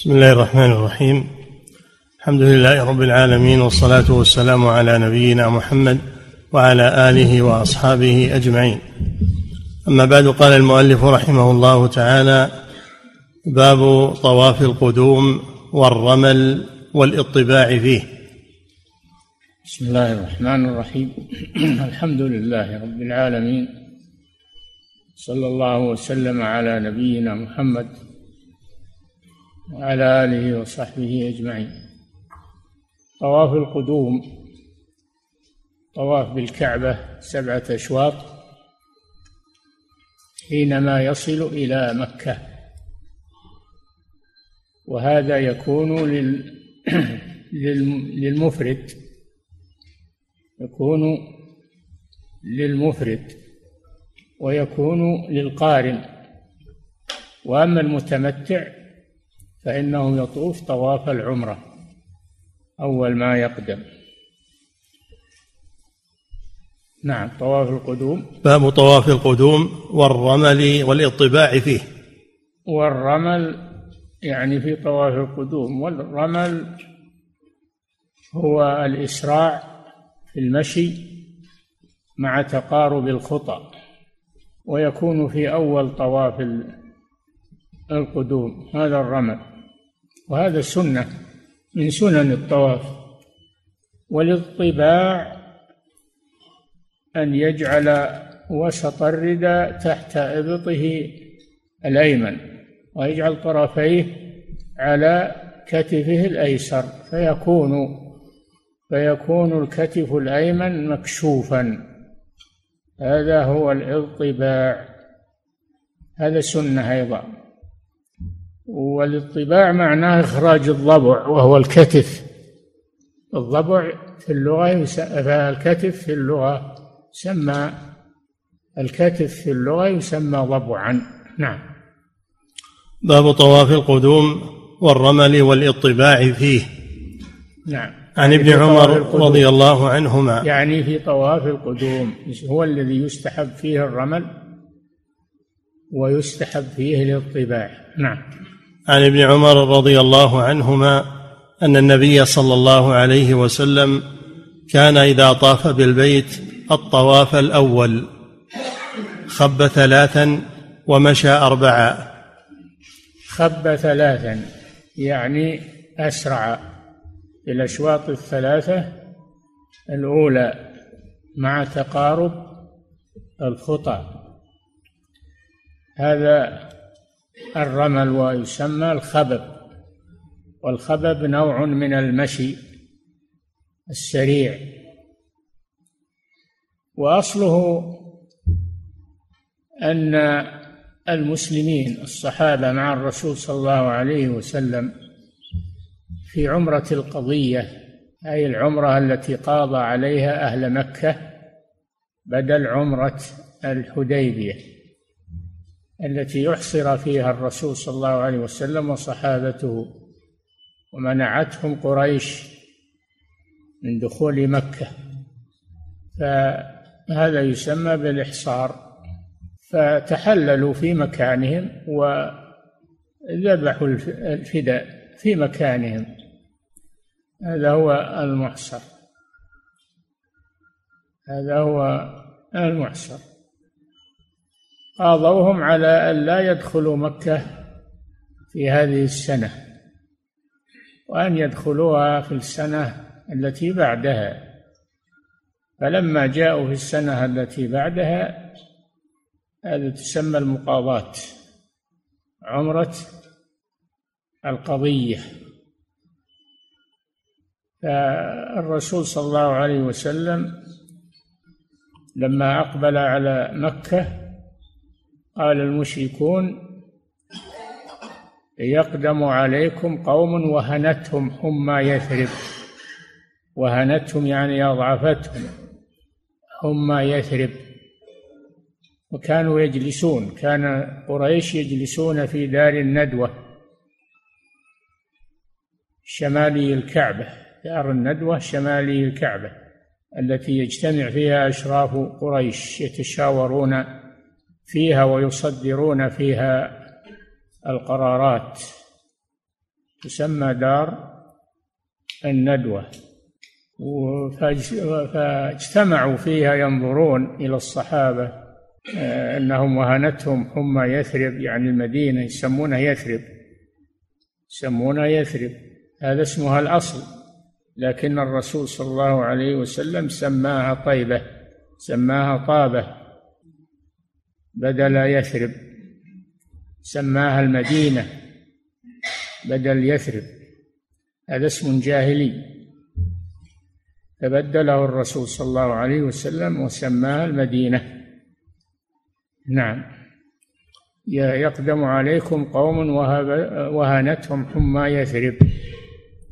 بسم الله الرحمن الرحيم. الحمد لله رب العالمين والصلاة والسلام على نبينا محمد وعلى آله وأصحابه أجمعين. أما بعد قال المؤلف رحمه الله تعالى باب طواف القدوم والرمل والإطباع فيه. بسم الله الرحمن الرحيم. الحمد لله رب العالمين صلى الله وسلم على نبينا محمد وعلى آله وصحبه أجمعين. طواف القدوم طواف بالكعبة سبعة أشواط حينما يصل إلى مكة. وهذا يكون لل للمفرد يكون للمفرد ويكون للقارن. وأما المتمتع فانه يطوف طواف العمرة. أول ما يقدم. نعم طواف القدوم. باب طواف القدوم والرمل والإطباع فيه. والرمل يعني في طواف القدوم. والرمل هو الإسراع في المشي مع تقارب الخطى ويكون في أول طواف القدوم هذا الرمل. وهذا سنة من سنن الطواف. والاطباع أن يجعل وسط الرداء تحت إبطه الأيمن ويجعل طرفيه على كتفه الأيسر فيكون فيكون الكتف الأيمن مكشوفا. هذا هو الاطباع هذا سنة أيضا. والاطباع معناه إخراج الضبع وهو الكتف. الضبع في اللغة فالكتف في اللغة يسمى الكتف في اللغة يسمى ضبعا. نعم. باب طواف القدوم والرمل والاطباع فيه. نعم. عن ابن عمر رضي الله عنهما. يعني في طواف القدوم هو الذي يستحب فيه الرمل ويستحب فيه الاطباع نعم. عن ابن عمر رضي الله عنهما أن النبي صلى الله عليه وسلم كان إذا طاف بالبيت الطواف الأول خب ثلاثا ومشى اربعا. خب ثلاثا يعني أسرع. الأشواط الثلاثة الأولى مع تقارب الخطى هذا الرمل ويسمى الخبب. والخبب نوع من المشي السريع. وأصله أن المسلمين الصحابة مع الرسول صلى الله عليه وسلم في عمرة القضية أي العمرة التي قاضى عليها أهل مكة بدل عمرة الحديبية. التي يحصر فيها الرسول صلى الله عليه وسلم وصحابته ومنعتهم قريش من دخول مكة. فهذا يسمى بالإحصار. فتحللوا في مكانهم وذبحوا الفداء في مكانهم. هذا هو المحصر. هذا هو المحصر. قاضوهم على أن لا يدخلوا مكة في هذه السنة وأن يدخلوها في السنة التي بعدها. فلما جاءوا في السنة التي بعدها هذه تسمى المقاضاة عمرة القضية. فالرسول صلى الله عليه وسلم لما أقبل على مكة قال المشركون يقدم عليكم قوم وهنتهم حمى يثرب. وهنتهم يعني أضعفتهم حمى يثرب. وكانوا يجلسون كان قريش يجلسون في دار الندوة شمالي الكعبة دار الندوة شمالي الكعبة التي يجتمع فيها أشراف قريش يتشاورون فيها ويصدرون فيها القرارات. تسمى دار الندوة. فاجتمعوا فيها ينظرون إلى الصحابة آه، أنهم وهنتهم حمى يثرب يعني المدينة يسمونها يثرب. يسمونها يثرب. هذا اسمها الأصل. لكن الرسول صلى الله عليه وسلم سماها طيبة سماها طابة. بدل يثرب. سماها المدينة بدل يثرب. هذا اسم جاهلي. فبدله الرسول صلى الله عليه وسلم وسماها المدينة. نعم. يقدم عليكم قوم وهنتهم حمى يثرب.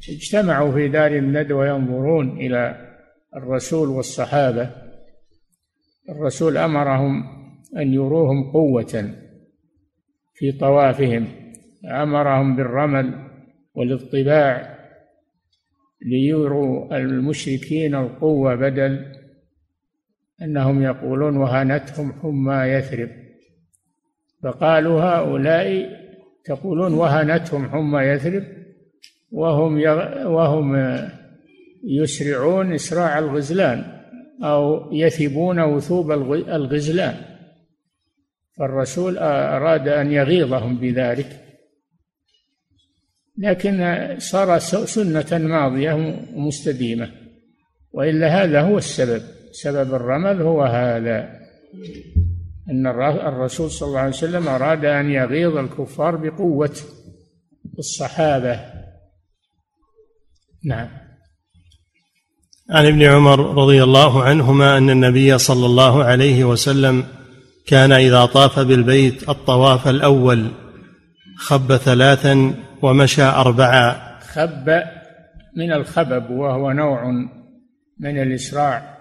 اجتمعوا في دار الندوة ينظرون إلى الرسول والصحابة. الرسول أمرهم أن يروهم قوة في طوافهم أمرهم بالرمل والاطباع ليروا المشركين القوة بدل أنهم يقولون وهنتهم حمى يثرب. فقالوا هؤلاء تقولون وهنتهم حمى يثرب وهم وهم يسرعون إسراع الغزلان أو يثبون وثوب الغزلان. فالرسول أراد أن يغيظهم بذلك. لكن صار سنة ماضية مستديمة. وإلا هذا هو السبب. سبب الرمل هو هذا. أن الرسول صلى الله عليه وسلم أراد أن يغيظ الكفار بقوة الصحابة. نعم. عن ابن عمر رضي الله عنهما أن النبي صلى الله عليه وسلم كان إذا طاف بالبيت الطواف الأول خب ثلاثا ومشى أربعا. خب من الخبب وهو نوع من الإسراع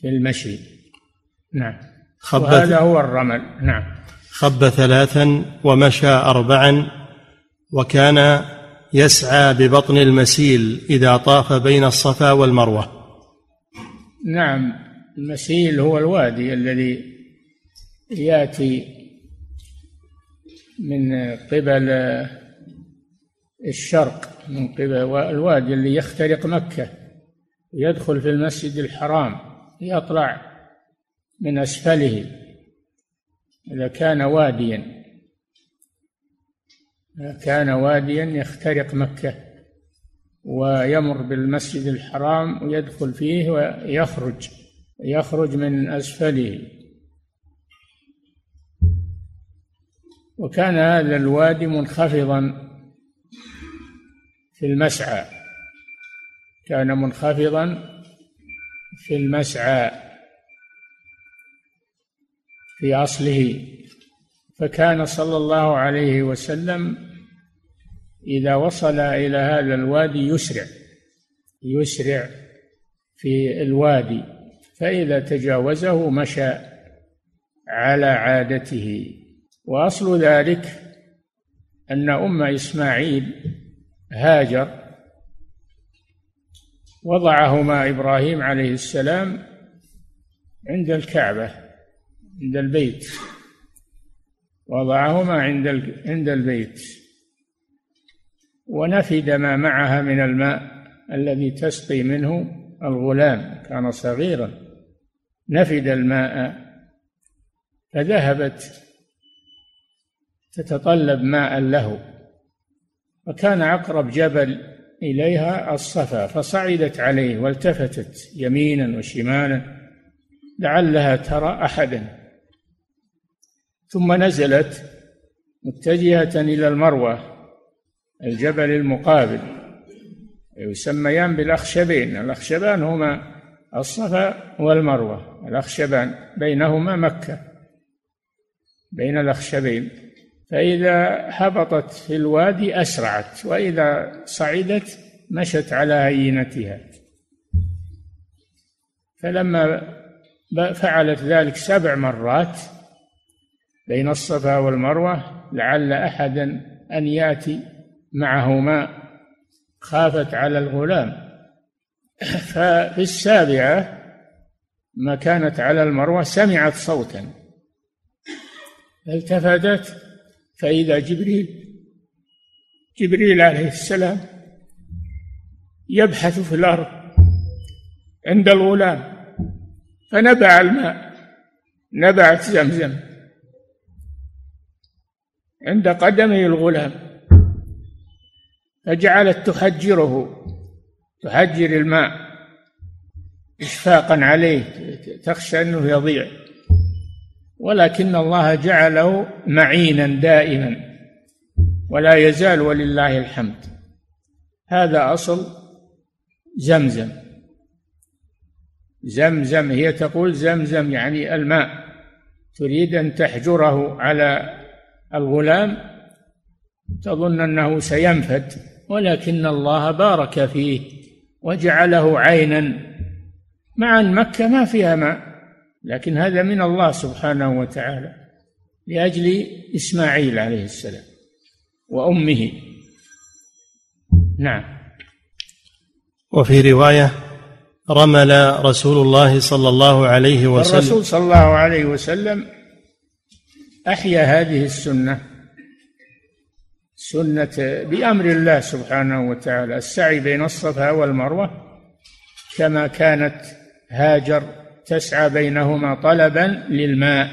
في المشي. نعم. خب هذا هو الرمل. نعم. خب ثلاثا ومشى أربعا وكان يسعى ببطن المسيل إذا طاف بين الصفا والمروة. نعم. المسيل هو الوادي الذي ياتي من قبل الشرق من قبل الوادي اللي يخترق مكة يدخل في المسجد الحرام يطلع من أسفله إذا كان واديا كان واديا يخترق مكة ويمر بالمسجد الحرام ويدخل فيه ويخرج يخرج من أسفله. وكان هذا الوادي منخفضا في المسعى. كان منخفضا في المسعى في أصله. فكان صلى الله عليه وسلم إذا وصل إلى هذا الوادي يسرع يسرع في الوادي. فإذا تجاوزه مشى على عادته. وأصل ذلك أن أم إسماعيل هاجر وضعهما إبراهيم عليه السلام عند الكعبة عند البيت. وضعهما عند عند البيت. ونفد ما معها من الماء الذي تسقي منه الغلام كان صغيرا. نفد الماء فذهبت تتطلب ماء له. وكان أقرب جبل إليها الصفا فصعدت عليه والتفتت يمينا وشمالا لعلها ترى أحدا. ثم نزلت متجهة إلى المروة الجبل المقابل. يسميان بالأخشبين الأخشبان هما الصفا والمروة الأخشبان بينهما مكة. بين الأخشبين. فإذا هبطت في الوادي أسرعت وإذا صعدت مشت على هينتها. فلما فعلت ذلك سبع مرات بين الصفا والمروة لعل أحدا أن يأتي معه ماء خافت على الغلام. ففي السابعة ما كانت على المروة سمعت صوتا. التفتت فإذا جبريل جبريل عليه السلام يبحث في الأرض عند الغلام فنبع الماء نبعت زمزم عند قدمه الغلام فجعلت تحجره تحجر الماء إشفاقا عليه تخشى أنه يضيع. ولكن الله جعله معينا دائما ولا يزال ولله الحمد. هذا أصل زمزم. زمزم هي تقول زمزم يعني الماء. تريد أن تحجره على الغلام تظن أنه سينفد ولكن الله بارك فيه وجعله عينا. مع أن مكة ما فيها ماء. لكن هذا من الله سبحانه وتعالى لأجل إسماعيل عليه السلام وأمه. نعم. وفي رواية رمل رسول الله صلى الله عليه وسلم. الرسول صلى الله عليه وسلم أحيا هذه السنة سنة بأمر الله سبحانه وتعالى السعي بين الصفا والمروة كما كانت هاجر تسعى بينهما طلبا للماء.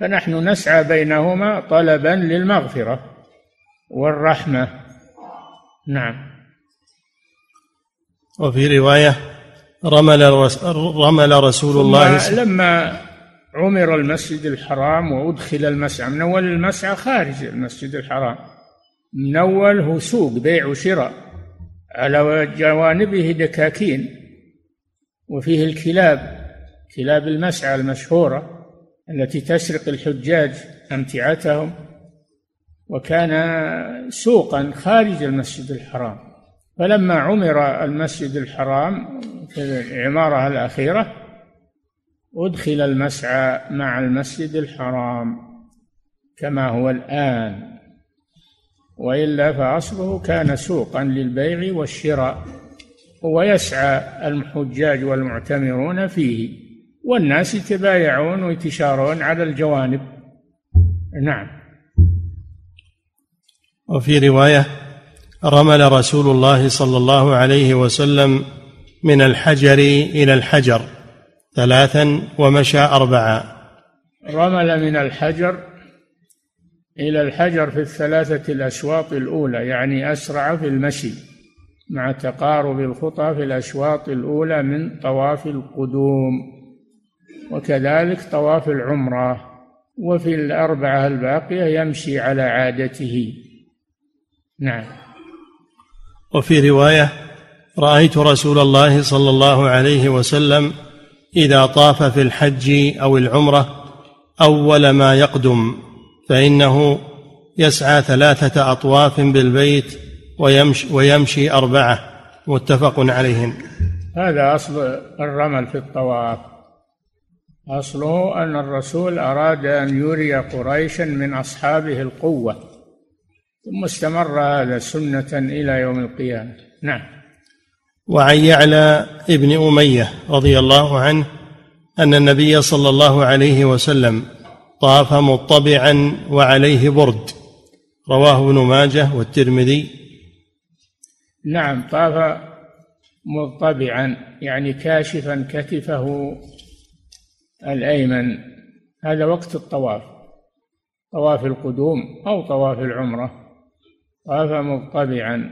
فنحن نسعى بينهما طلبا للمغفرة والرحمة. نعم. وفي رواية رمل رمل رسول الله لما عمر المسجد الحرام وأدخل المسعى من أول المسعى خارج المسجد الحرام. من أول هو سوق بيع وشراء على جوانبه دكاكين وفيه الكلاب. كلاب المسعى المشهورة التي تسرق الحجاج أمتعتهم وكان سوقا خارج المسجد الحرام. فلما عمر المسجد الحرام في العمارة الأخيرة أدخل المسعى مع المسجد الحرام كما هو الآن. وإلا فأصله كان سوقا للبيع والشراء ويسعى الحجاج والمعتمرون فيه. والناس يتبايعون ويتشارون على الجوانب. نعم. وفي رواية رمل رسول الله صلى الله عليه وسلم من الحجر إلى الحجر ثلاثا ومشى اربعا. رمل من الحجر إلى الحجر في الثلاثة الأشواط الأولى يعني أسرع في المشي مع تقارب الخطى في الأشواط الأولى من طواف القدوم. وكذلك طواف العمرة وفي الأربعة الباقية يمشي على عادته. نعم. وفي رواية رأيت رسول الله صلى الله عليه وسلم إذا طاف في الحج أو العمرة أول ما يقدم فإنه يسعى ثلاثة أطواف بالبيت ويمشي, ويمشي أربعة. متفق عليهم هذا أصل الرمل في الطواف. أصله أن الرسول أراد أن يري قريشا من أصحابه القوة ثم استمر هذا سنة إلى يوم القيامة. نعم. وعن يعلى ابن أمية رضي الله عنه أن النبي صلى الله عليه وسلم طاف مطبعا وعليه برد. رواه ابن ماجه والترمذي. نعم طاف مطبعا يعني كاشفا كتفه الأيمن هذا وقت الطواف طواف القدوم أو طواف العمرة. طاف مضطبعا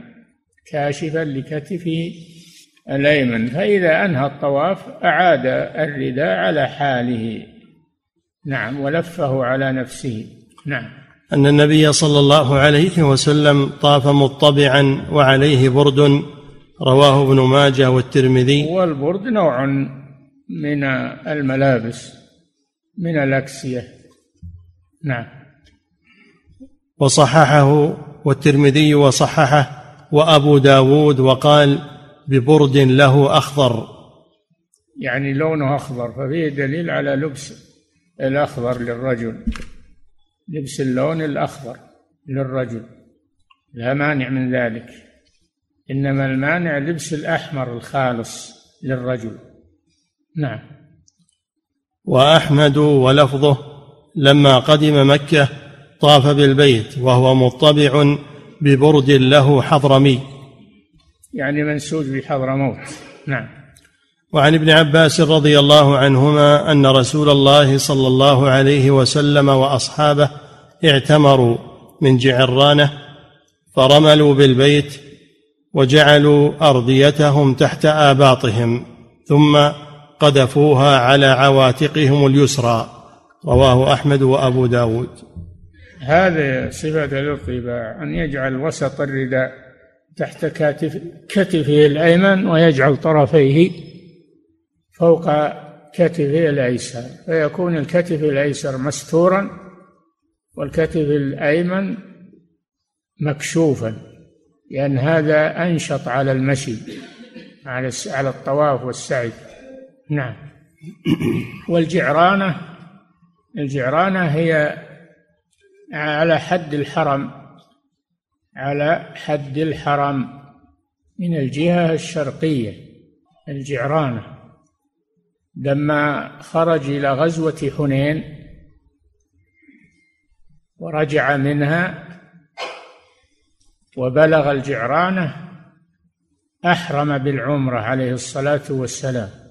كاشفا لكتفه الأيمن فإذا أنهى الطواف أعاد الرداء على حاله. نعم ولفه على نفسه. نعم. أن النبي صلى الله عليه وسلم طاف مضطبعا وعليه برد رواه ابن ماجه والترمذي. والبرد نوع من الملابس من الأكسية. نعم. وصححه والترمذي وصححه وأبو داود وقال ببرد له أخضر. يعني لونه أخضر ففيه دليل على لبس الأخضر للرجل. لبس اللون الأخضر للرجل. لا مانع من ذلك. إنما المانع لبس الأحمر الخالص للرجل. نعم. وأحمد ولفظه لما قدم مكة طاف بالبيت وهو مطبع ببرد له حضرمي. يعني منسوج بحضرموت. نعم. وعن ابن عباس رضي الله عنهما أن رسول الله صلى الله عليه وسلم وأصحابه اعتمروا من جعرانه فرملوا بالبيت وجعلوا ارديتهم تحت آباطهم ثم قذفوها على عواتقهم اليسرى. رواه أحمد وأبو داود. هذه صفة الاطباع أن يجعل وسط الرداء تحت كتف كتفه الأيمن ويجعل طرفيه فوق كتفه الأيسر فيكون الكتف الأيسر مستورا والكتف الأيمن مكشوفا لأن هذا أنشط على المشي على على الطواف والسعي. نعم. والجعرانة الجعرانة هي على حد الحرم على حد الحرم من الجهة الشرقية الجعرانة. لما خرج إلى غزوة حنين ورجع منها وبلغ الجعرانة أحرم بالعمرة عليه الصلاة والسلام.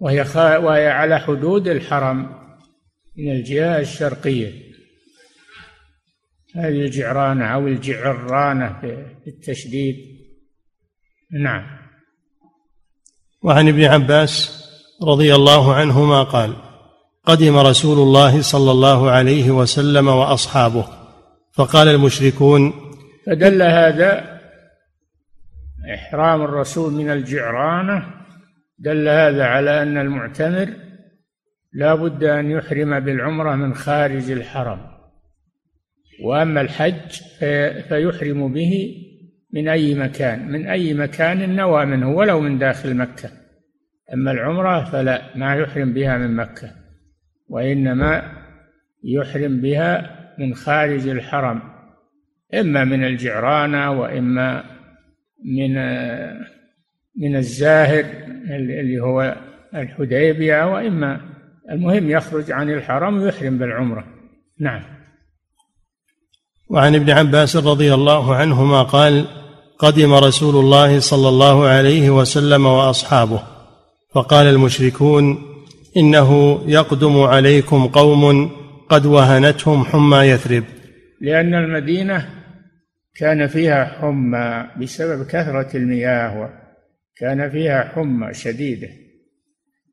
وهي, خا... وهي على حدود الحرم من الجهة الشرقية. هذه الجعرانة أو الجعرانة بالتشديد نعم. وعن ابن عباس رضي الله عنهما قال قدم رسول الله صلى الله عليه وسلم وأصحابه فقال المشركون فدل هذا إحرام الرسول من الجعرانة دل هذا على أن المعتمر لا بد أن يحرم بالعمرة من خارج الحرم وأما الحج فيحرم به من أي مكان من أي مكان نوى منه ولو من داخل مكة. أما العمرة فلا ما يحرم بها من مكة وإنما يحرم بها من خارج الحرم إما من الجعرانة وإما من من الزاهر اللي هو الحديبية وإما المهم يخرج عن الحرم ويحرم بالعمرة. نعم. وعن ابن عباس رضي الله عنهما قال قدم رسول الله صلى الله عليه وسلم وأصحابه فقال المشركون إنه يقدم عليكم قوم قد وهنتهم حمى يثرب. لأن المدينة كان فيها حمى بسبب كثرة المياه كان فيها حمى شديدة.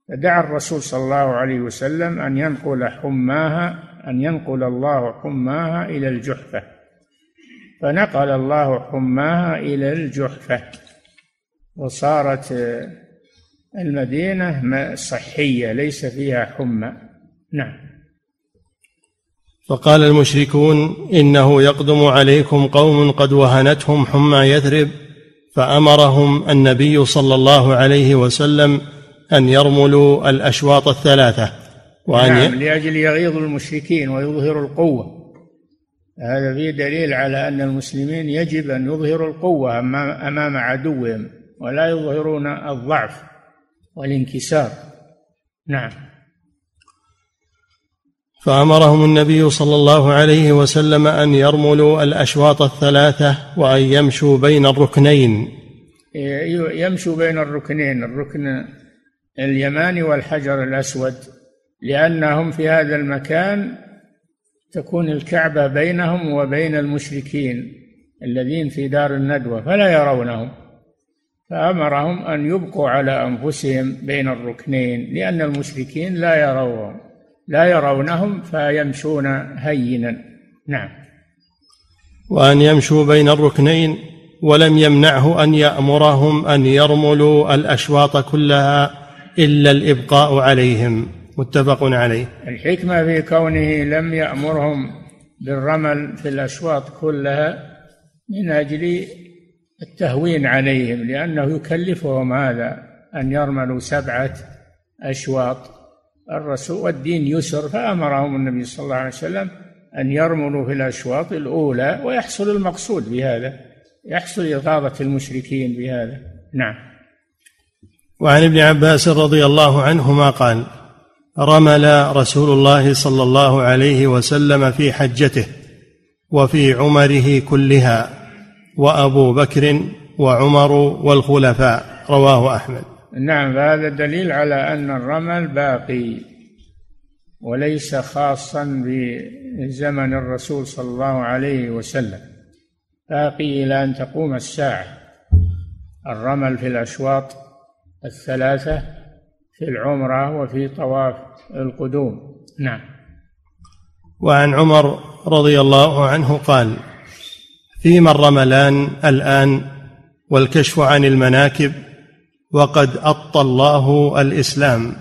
فدعا الرسول صلى الله عليه وسلم أن ينقل حماها أن ينقل الله حماها إلى الجحفة. فنقل الله حماها إلى الجحفة. وصارت المدينة صحية ليس فيها حمى. نعم. فقال المشركون إنه يقدم عليكم قوم قد وهنتهم حمى يثرب فأمرهم النبي صلى الله عليه وسلم أن يرملوا الأشواط الثلاثة وأن نعم لأجل يغيظ المشركين ويظهر القوة. هذا فيه دليل على أن المسلمين يجب أن يظهروا القوة أمام عدوهم ولا يظهرون الضعف والانكسار. نعم. فأمرهم النبي صلى الله عليه وسلم أن يرملوا الأشواط الثلاثة وأن يمشوا بين الركنين. يمشوا بين الركنين الركن اليماني والحجر الأسود لأنهم في هذا المكان تكون الكعبة بينهم وبين المشركين الذين في دار الندوة فلا يرونهم. فأمرهم أن يبقوا على أنفسهم بين الركنين لأن المشركين لا يرونهم لا يرونهم فيمشون هينا. نعم. وأن يمشوا بين الركنين ولم يمنعه أن يأمرهم أن يرملوا الأشواط كلها إلا الإبقاء عليهم. متفق عليه. الحكمة في كونه لم يأمرهم بالرمل في الأشواط كلها من أجل التهوين عليهم لأنه يكلفهم هذا أن يرملوا سبعة أشواط الرسول والدين يسر فأمرهم النبي صلى الله عليه وسلم أن يرملوا في الأشواط الأولى ويحصل المقصود بهذا يحصل إغاظة المشركين بهذا. نعم. وعن ابن عباس رضي الله عنهما قال رمل رسول الله صلى الله عليه وسلم في حجته وفي عمره كلها وأبو بكر وعمر والخلفاء رواه أحمد. نعم هذا دليل على أن الرمل باقي وليس خاصا بزمن الرسول صلى الله عليه وسلم. باقي إلى أن تقوم الساعة. الرمل في الأشواط الثلاثة في العمرة وفي طواف القدوم. نعم. وعن عمر رضي الله عنه قال فيما الرملان الآن والكشف عن المناكب وقد أطى الله الإسلام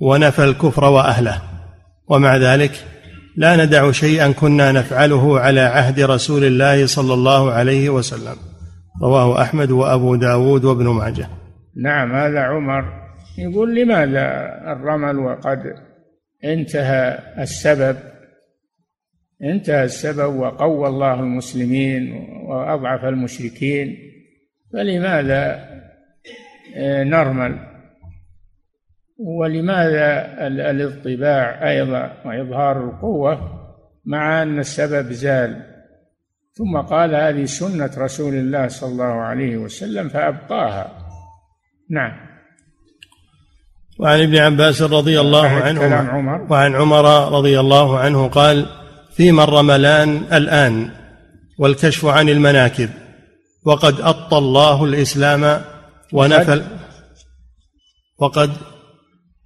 ونفى الكفر وأهله. ومع ذلك لا ندع شيئا كنا نفعله على عهد رسول الله صلى الله عليه وسلم. رواه أحمد وأبو داود وابن ماجه. نعم هذا عمر يقول لماذا الرمل وقد انتهى السبب؟ انتهى السبب وقوى الله المسلمين وأضعف المشركين. فلماذا نرمل ولماذا الاطباع أيضا وإظهار القوة؟ مع أن السبب زال. ثم قال هذه سنة رسول الله صلى الله عليه وسلم فأبقاها. نعم. وعن ابن عباس رضي الله عنه عمر. وعن عمر رضي الله عنه قال فيما الرملان الآن والكشف عن المناكب وقد أطى الله الإسلام ونفى وقد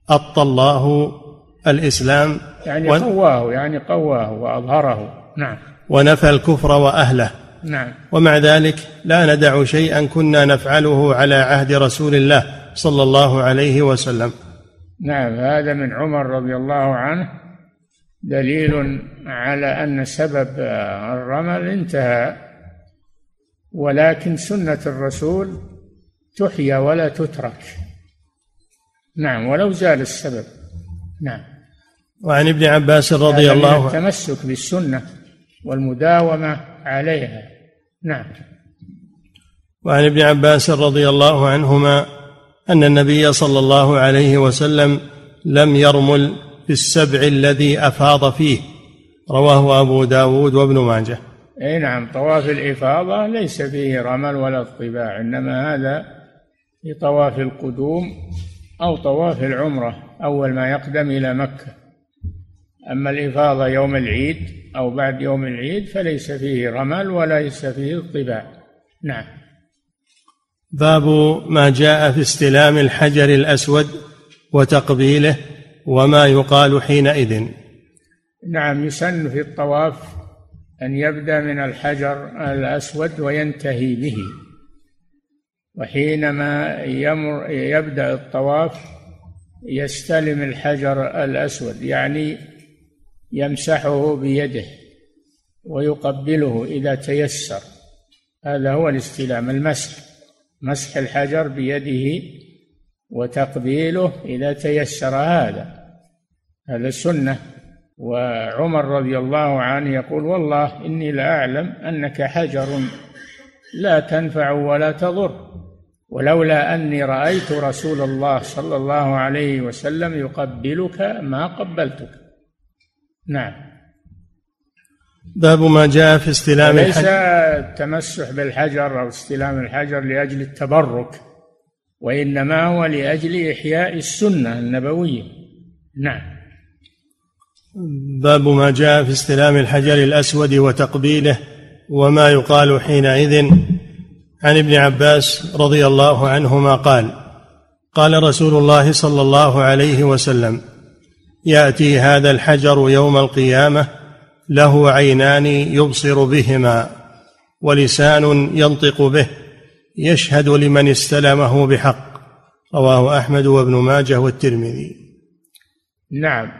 أطى الله الإسلام. يعني قواه يعني قواه وأظهره. نعم. ونفى الكفر وأهله. نعم. ومع ذلك لا ندع شيئا كنا نفعله على عهد رسول الله صلى الله عليه وسلم. نعم. هذا من عمر رضي الله عنه. دليل على أن سبب الرمل انتهى ولكن سنة الرسول تحيا ولا تترك. نعم ولو زال السبب. نعم. وعن ابن عباس رضي الله عنه. التمسك بالسنة والمداومة عليها. نعم. وعن ابن عباس رضي الله عنهما أن النبي صلى الله عليه وسلم لم يرمل في السبع الذي أفاض فيه. رواه أبو داود وابن ماجه. أي نعم طواف الإفاضة ليس فيه رمل ولا اطباع إنما هذا في طواف القدوم أو طواف العمرة أول ما يقدم إلى مكة. أما الإفاضة يوم العيد أو بعد يوم العيد فليس فيه رمل وليس فيه اطباع نعم. باب ما جاء في استلام الحجر الأسود وتقبيله وما يقال حينئذ. نعم يسن في الطواف أن يبدأ من الحجر الأسود وينتهي به. وحينما يمر يبدأ الطواف يستلم الحجر الأسود يعني يمسحه بيده ويقبله إذا تيسر. هذا هو الاستلام المسح. مسح الحجر بيده وتقبيله إذا تيسر. هذا هذا سنة وعمر رضي الله عنه يقول والله إني لأعلم أنك حجر لا تنفع ولا تضر. ولولا أني رأيت رسول الله صلى الله عليه وسلم يقبلك ما قبلتك. نعم. باب ما جاء في استلام ليس التمسح بالحجر أو استلام الحجر لأجل التبرك وإنما هو لأجل إحياء السنة النبوية. نعم. باب ما جاء في استلام الحجر الأسود وتقبيله. وما يقال حينئذ عن ابن عباس رضي الله عنهما قال قال رسول الله صلى الله عليه وسلم يأتي هذا الحجر يوم القيامة له عينان يبصر بهما ولسان ينطق به يشهد لمن استلمه بحق رواه أحمد وابن ماجه والترمذي. نعم.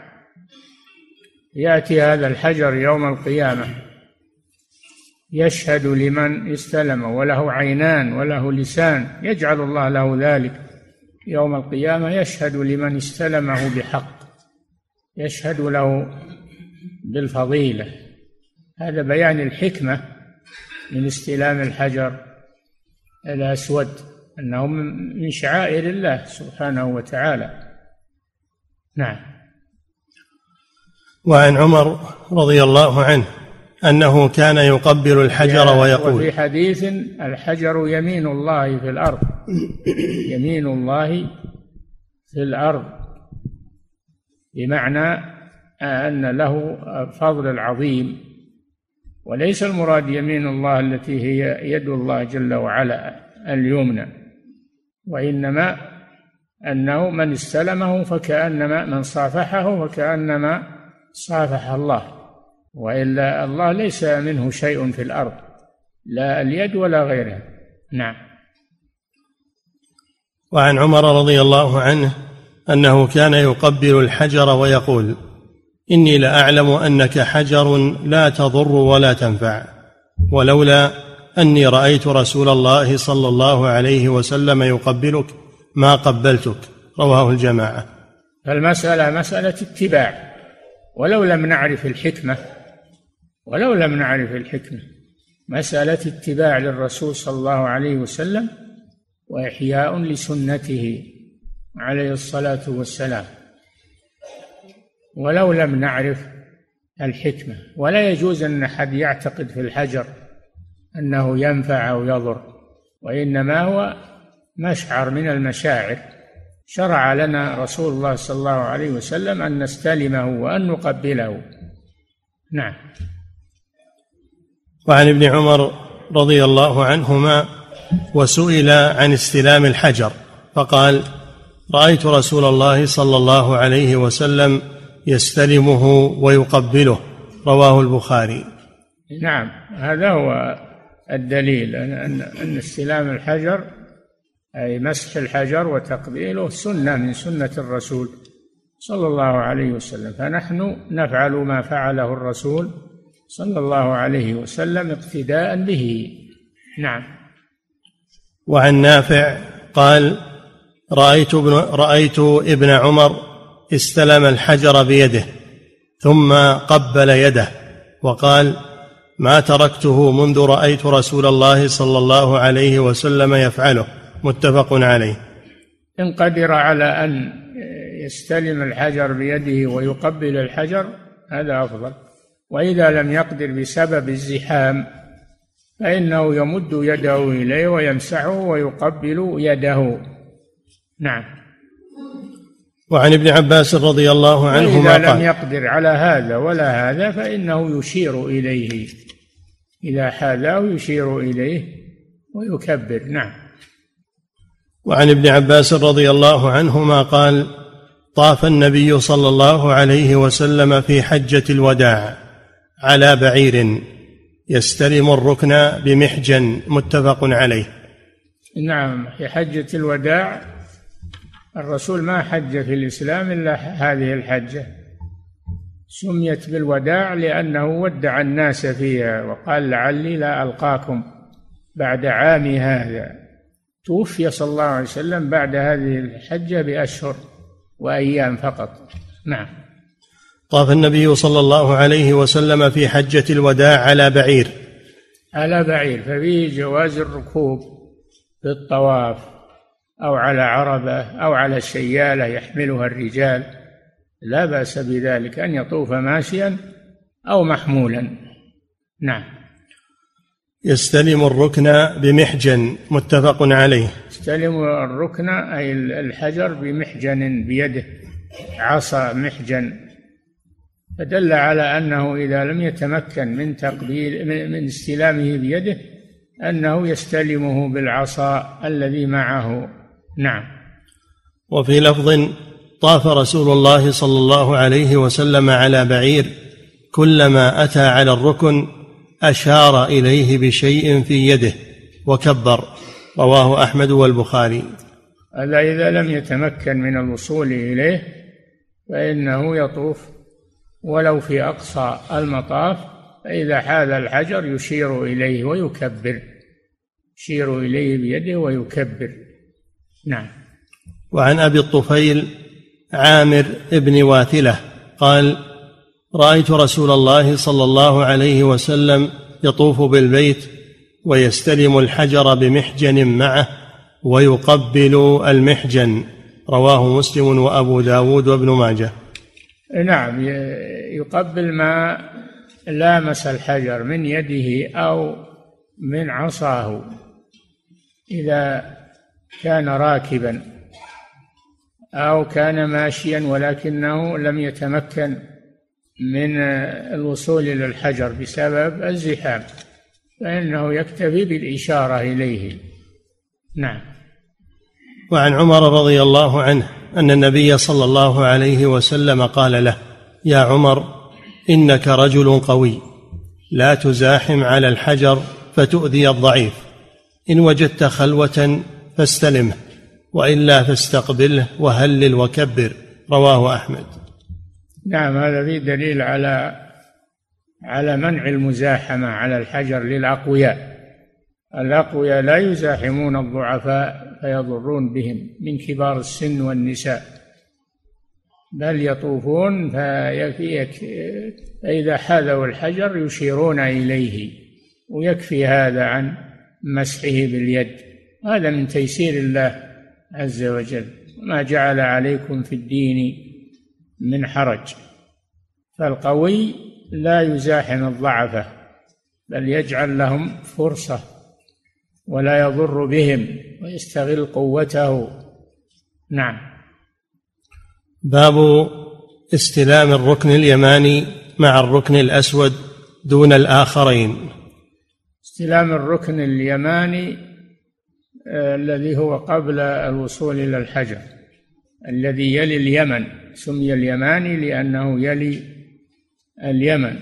يأتي هذا الحجر يوم القيامة. يشهد لمن استلم وله عينان وله لسان يجعل الله له ذلك. يوم القيامة يشهد لمن استلمه بحق يشهد له بالفضيلة. هذا بيان الحكمة من استلام الحجر الأسود أنه من شعائر الله سبحانه وتعالى. نعم. وعن عمر رضي الله عنه أنه كان يقبل الحجر ويقول. وفي حديث الحجر يمين الله في الأرض. يمين الله في الأرض. بمعنى أن له فضل العظيم. وليس المراد يمين الله التي هي يد الله جل وعلا اليمنى. وإنما أنه من استلمه فكأنما من صافحه فكأنما صافح الله. وإلا الله ليس منه شيء في الأرض لا اليد ولا غيرها نعم. وعن عمر رضي الله عنه أنه كان يقبل الحجر ويقول إني لأعلم أنك حجر لا تضر ولا تنفع ولولا أني رأيت رسول الله صلى الله عليه وسلم يقبلك ما قبلتك. رواه الجماعة. فالمسألة مسألة اتباع ولو لم نعرف الحكمة ولو لم نعرف الحكمة مسألة اتباع للرسول صلى الله عليه وسلم وإحياء لسنته عليه الصلاة والسلام. ولو لم نعرف الحكمة. ولا يجوز أن أحد يعتقد في الحجر أنه ينفع أو يضر وإنما هو مشعر من المشاعر. شرع لنا رسول الله صلى الله عليه وسلم أن نستلمه وأن نقبله. نعم. وعن ابن عمر رضي الله عنهما وسئل عن استلام الحجر فقال رأيت رسول الله صلى الله عليه وسلم يستلمه ويقبله. رواه البخاري. نعم هذا هو الدليل ان ان استلام الحجر أي مسح الحجر وتقبيله سنة من سنة الرسول صلى الله عليه وسلم. فنحن نفعل ما فعله الرسول صلى الله عليه وسلم اقتداء به. نعم. وعن نافع قال رأيت ابن رأيت ابن عمر استلم الحجر بيده ثم قبل يده وقال ما تركته منذ رأيت رسول الله صلى الله عليه وسلم يفعله. متفق عليه. إن قدر على أن يستلم الحجر بيده ويقبل الحجر هذا أفضل. وإذا لم يقدر بسبب الزحام فإنه يمد يده إليه ويمسحه ويقبل يده. نعم. وعن ابن عباس رضي الله عنهما إذا لم يقدر على هذا ولا هذا فإنه يشير إليه. إذا حاذاه يشير إليه ويكبر. نعم. وعن ابن عباس رضي الله عنهما قال طاف النبي صلى الله عليه وسلم في حجة الوداع. على بعير يستلم الركن بمحجن متفق عليه. نعم في حجة الوداع الرسول ما حج في الإسلام إلا هذه الحجة. سميت بالوداع لأنه ودع الناس فيها وقال لعلي لا ألقاكم بعد عامي هذا. توفي صلى الله عليه وسلم بعد هذه الحجة بأشهر وأيام فقط. نعم. طاف النبي صلى الله عليه وسلم في حجة الوداع على بعير. على بعير ففيه جواز الركوب في الطواف أو على عربة أو على شيالة يحملها الرجال. لا بأس بذلك أن يطوف ماشيا أو محمولا. نعم. يستلم الركن بمحجن متفق عليه. يستلم الركن أي الحجر بمحجن بيده. عصا محجن. فدل على أنه إذا لم يتمكن من تقبيل من استلامه بيده أنه يستلمه بالعصا الذي معه. نعم. وفي لفظ طاف رسول الله صلى الله عليه وسلم على بعير كلما أتى على الركن أشار إليه بشيء في يده وكبر. رواه أحمد والبخاري. هذا إذا لم يتمكن من الوصول إليه فإنه يطوف ولو في أقصى المطاف فإذا حاذ الحجر يشير إليه ويكبر. يشير إليه بيده ويكبر. نعم. وعن أبي الطفيل عامر بن واثلة قال رأيت رسول الله صلى الله عليه وسلم يطوف بالبيت ويستلم الحجر بمحجن معه ويقبل المحجن. رواه مسلم وأبو داود وابن ماجه. نعم يقبل ما لامس الحجر من يده أو من عصاه إذا كان راكبا أو كان ماشيا ولكنه لم يتمكن من الوصول إلى الحجر بسبب الزحام فإنه يكتفي بالإشارة إليه. نعم. وعن عمر رضي الله عنه أن النبي صلى الله عليه وسلم قال له يا عمر إنك رجل قوي لا تزاحم على الحجر فتؤذي الضعيف. إن وجدت خلوة فاستلمه وإلا فاستقبله وهلل وكبر. رواه أحمد. نعم هذا فيه دليل على على منع المزاحمة على الحجر للأقوياء. الأقوياء لا يزاحمون الضعفاء فيضرون بهم من كبار السن والنساء. بل يطوفون فإذا حاذوا الحجر يشيرون إليه. ويكفي هذا عن مسحه باليد. هذا من تيسير الله عز وجل. ما جعل عليكم في الدين من حرج. فالقوي لا يزاحم الضعفة بل يجعل لهم فرصة. ولا يضر بهم ويستغل قوته. نعم. باب استلام الركن اليماني مع الركن الأسود دون الآخرين. استلام الركن اليماني آه، الذي هو قبل الوصول إلى الحجر الذي يلي اليمن سمي اليماني لأنه يلي اليمن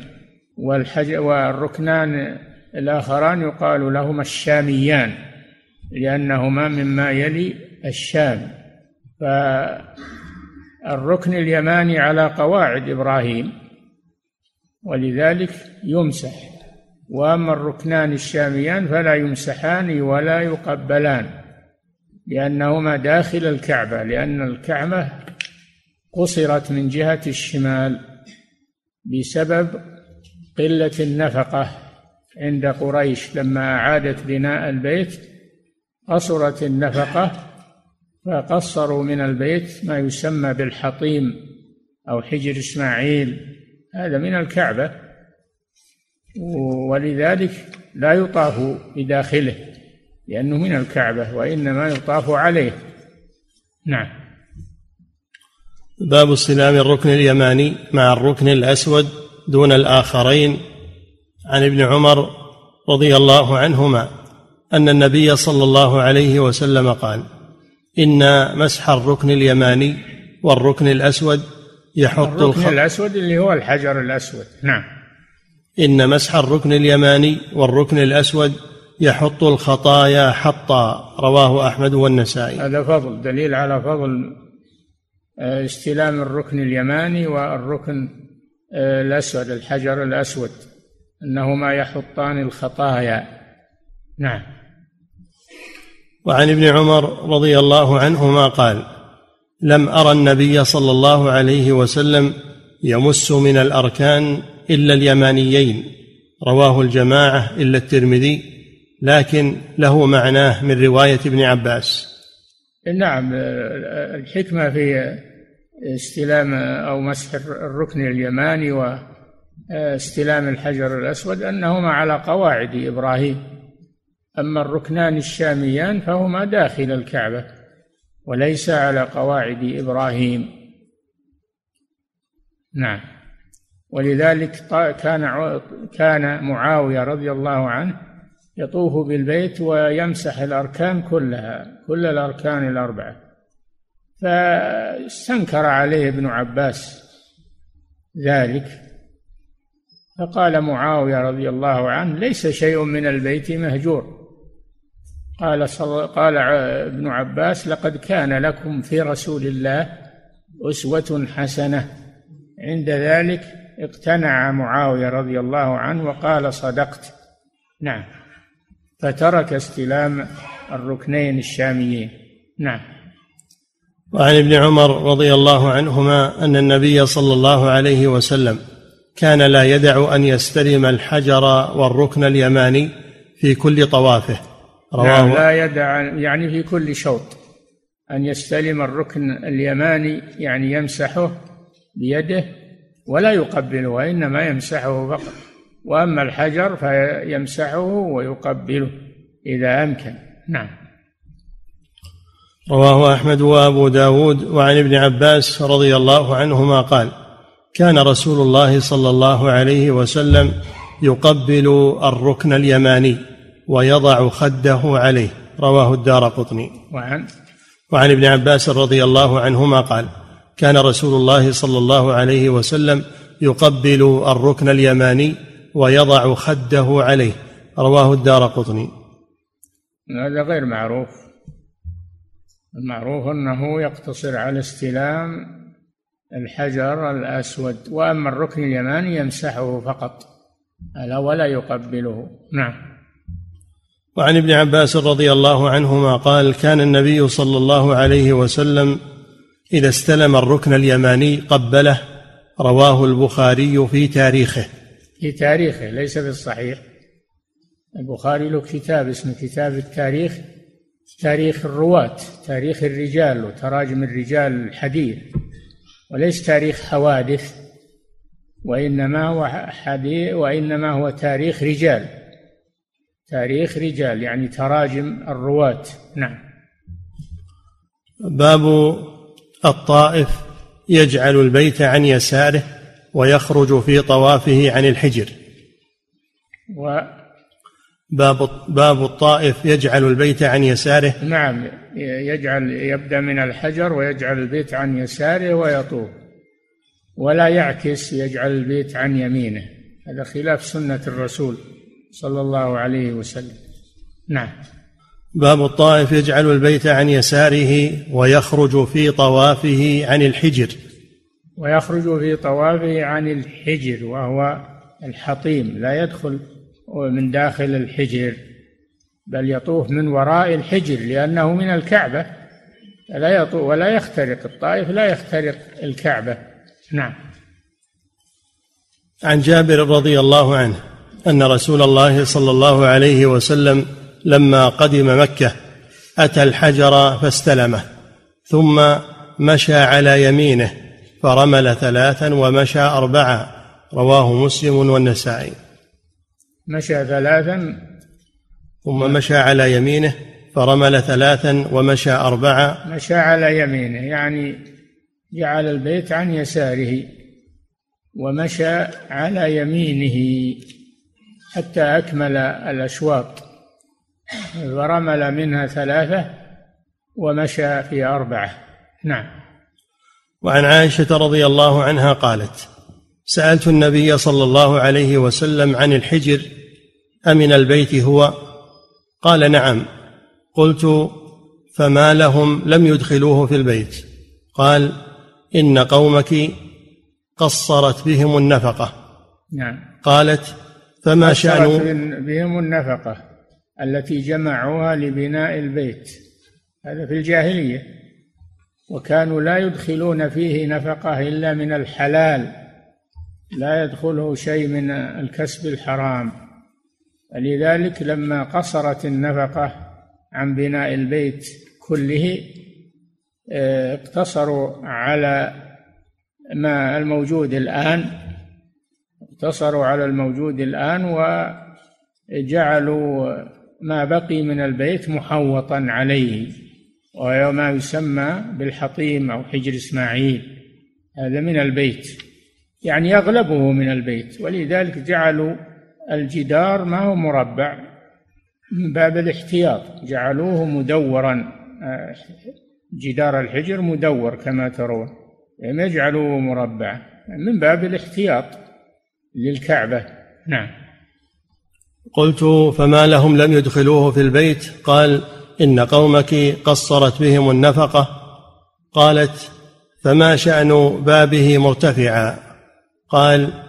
والحجر والركنان الآخران يقال لهما الشاميان لأنهما مما يلي الشام. فالركن اليماني على قواعد إبراهيم ولذلك يمسح. وأما الركنان الشاميان فلا يمسحان ولا يقبلان لأنهما داخل الكعبة لأن الكعبة قصرت من جهة الشمال بسبب قلة النفقة. عند قريش لما اعادت بناء البيت قصرت النفقة فقصروا من البيت ما يسمى بالحطيم أو حجر إسماعيل هذا من الكعبة. ولذلك لا يطاف بداخله لأنه من الكعبة وإنما يطاف عليه. نعم. باب استلام الركن اليماني مع الركن الأسود دون الآخرين. عن ابن عمر رضي الله عنهما أن النبي صلى الله عليه وسلم قال إن مسح الركن اليماني والركن الأسود يحط الركن الخط الأسود اللي هو الحجر الأسود. نعم. إن مسح الركن اليماني والركن الأسود يحط الخطايا حطا رواه أحمد والنسائي. هذا فضل دليل على فضل آه، استلام الركن اليماني والركن آه، الأسود الحجر الأسود. أنهما يحطان الخطايا. نعم. وعن ابن عمر رضي الله عنهما قال لم ارى النبي صلى الله عليه وسلم يمس من الأركان إلا اليمانيين. رواه الجماعة إلا الترمذي لكن له معناه من رواية ابن عباس. نعم الحكمة في استلام أو مسح الركن اليماني واستلام الحجر الأسود أنهما على قواعد إبراهيم. أما الركنان الشاميان فهما داخل الكعبة وليس على قواعد إبراهيم. نعم. ولذلك كان كان معاوية رضي الله عنه يطوف بالبيت ويمسح الأركان كلها كل الأركان الأربعة. فاستنكر عليه ابن عباس ذلك. فقال معاوية رضي الله عنه ليس شيء من البيت مهجور. قال صل... قال ابن عباس لقد كان لكم في رسول الله أسوة حسنة. عند ذلك اقتنع معاوية رضي الله عنه وقال صدقت. نعم. فترك استلام الركنين الشاميين. نعم. وعن ابن عمر رضي الله عنهما أن النبي صلى الله عليه وسلم كان لا يدع أن يستلم الحجر والركن اليماني في كل طوافه. رواه نعم لا يدع يعني في كل شوط. أن يستلم الركن اليماني يعني يمسحه بيده ولا يقبله وإنما يمسحه فقط. وأما الحجر فيمسحه ويقبله إذا أمكن. نعم. رواه أحمد وأبو داود وعن ابن عباس رضي الله عنهما قال كان رسول الله صلى الله عليه وسلم يقبل الركن اليماني ويضع خده عليه. رواه الدار قطني. وعن وعن ابن عباس رضي الله عنهما قال كان رسول الله صلى الله عليه وسلم يقبل الركن اليماني ويضع خده عليه. رواه الدار قطني. هذا غير معروف. المعروف أنه يقتصر على استلام الحجر الأسود وأما الركن اليماني يمسحه فقط. ألا ولا يقبله. نعم. وعن ابن عباس رضي الله عنهما قال كان النبي صلى الله عليه وسلم إذا استلم الركن اليماني قبله رواه البخاري في تاريخه. في تاريخه ليس في الصحيح. البخاري له كتاب اسمه كتاب التاريخ تاريخ الرواة تاريخ الرجال وتراجم الرجال الحديث. وليس تاريخ حوادث وإنما هو حديث وإنما هو تاريخ رجال. تاريخ رجال يعني تراجم الرواة. نعم. باب الطائف يجعل البيت عن يساره ويخرج في طوافه عن الحجر. و باب باب الطائف يجعل البيت عن يساره. نعم. يجعل يبدأ من الحجر ويجعل البيت عن يساره ويطوف ولا يعكس يجعل البيت عن يمينه. هذا خلاف سنة الرسول صلى الله عليه وسلم. نعم. باب الطائف يجعل البيت عن يساره ويخرج في طوافه عن الحجر. ويخرج في طوافه عن الحجر وهو الحطيم لا يدخل من داخل الحجر. بل يطوف من وراء الحجر لأنه من الكعبة. لا يطوف ولا يخترق الطائف لا يخترق الكعبة. نعم. عن جابر رضي الله عنه أن رسول الله صلى الله عليه وسلم لما قدم مكة أتى الحجر فاستلمه ثم مشى على يمينه فرمل ثلاثا ومشى أربعا رواه مسلم والنسائي. مشى ثلاثا ثم مشى على يمينه فرمل ثلاثا ومشى أربعة. مشى على يمينه يعني جعل البيت عن يساره ومشى على يمينه حتى أكمل الأشواط. فرمل منها ثلاثة ومشى في أربعة. نعم. وعن عائشة رضي الله عنها قالت سألت النبي صلى الله عليه وسلم عن الحجر أمن البيت هو؟ قال نعم. قلت فما لهم لم يدخلوه في البيت. قال إن قومك قصرت بهم النفقة. نعم. قالت فما شأن؟ بهم النفقة التي جمعوها لبناء البيت. هذا في الجاهلية. وكانوا لا يدخلون فيه نفقة إلا من الحلال. لا يدخله شيء من الكسب الحرام. لذلك لما قصرت النفقة عن بناء البيت كله آه، اقتصروا على ما الموجود الآن اقتصروا على الموجود الآن وجعلوا ما بقي من البيت محوطا عليه وهو ما يسمى بالحطيم أو حجر إسماعيل. هذا من البيت يعني أغلبه من البيت ولذلك جعلوا الجدار ما هو مربع من باب الاحتياط. جعلوه مدورا. آه، جدار الحجر مدور كما ترون. لم يجعلوه مربعا من باب الاحتياط للكعبة. نعم. قلت فما لهم لم يدخلوه في البيت؟ قال إن قومك قصرت بهم النفقة. قالت فما شأن بابه مرتفعا؟ قال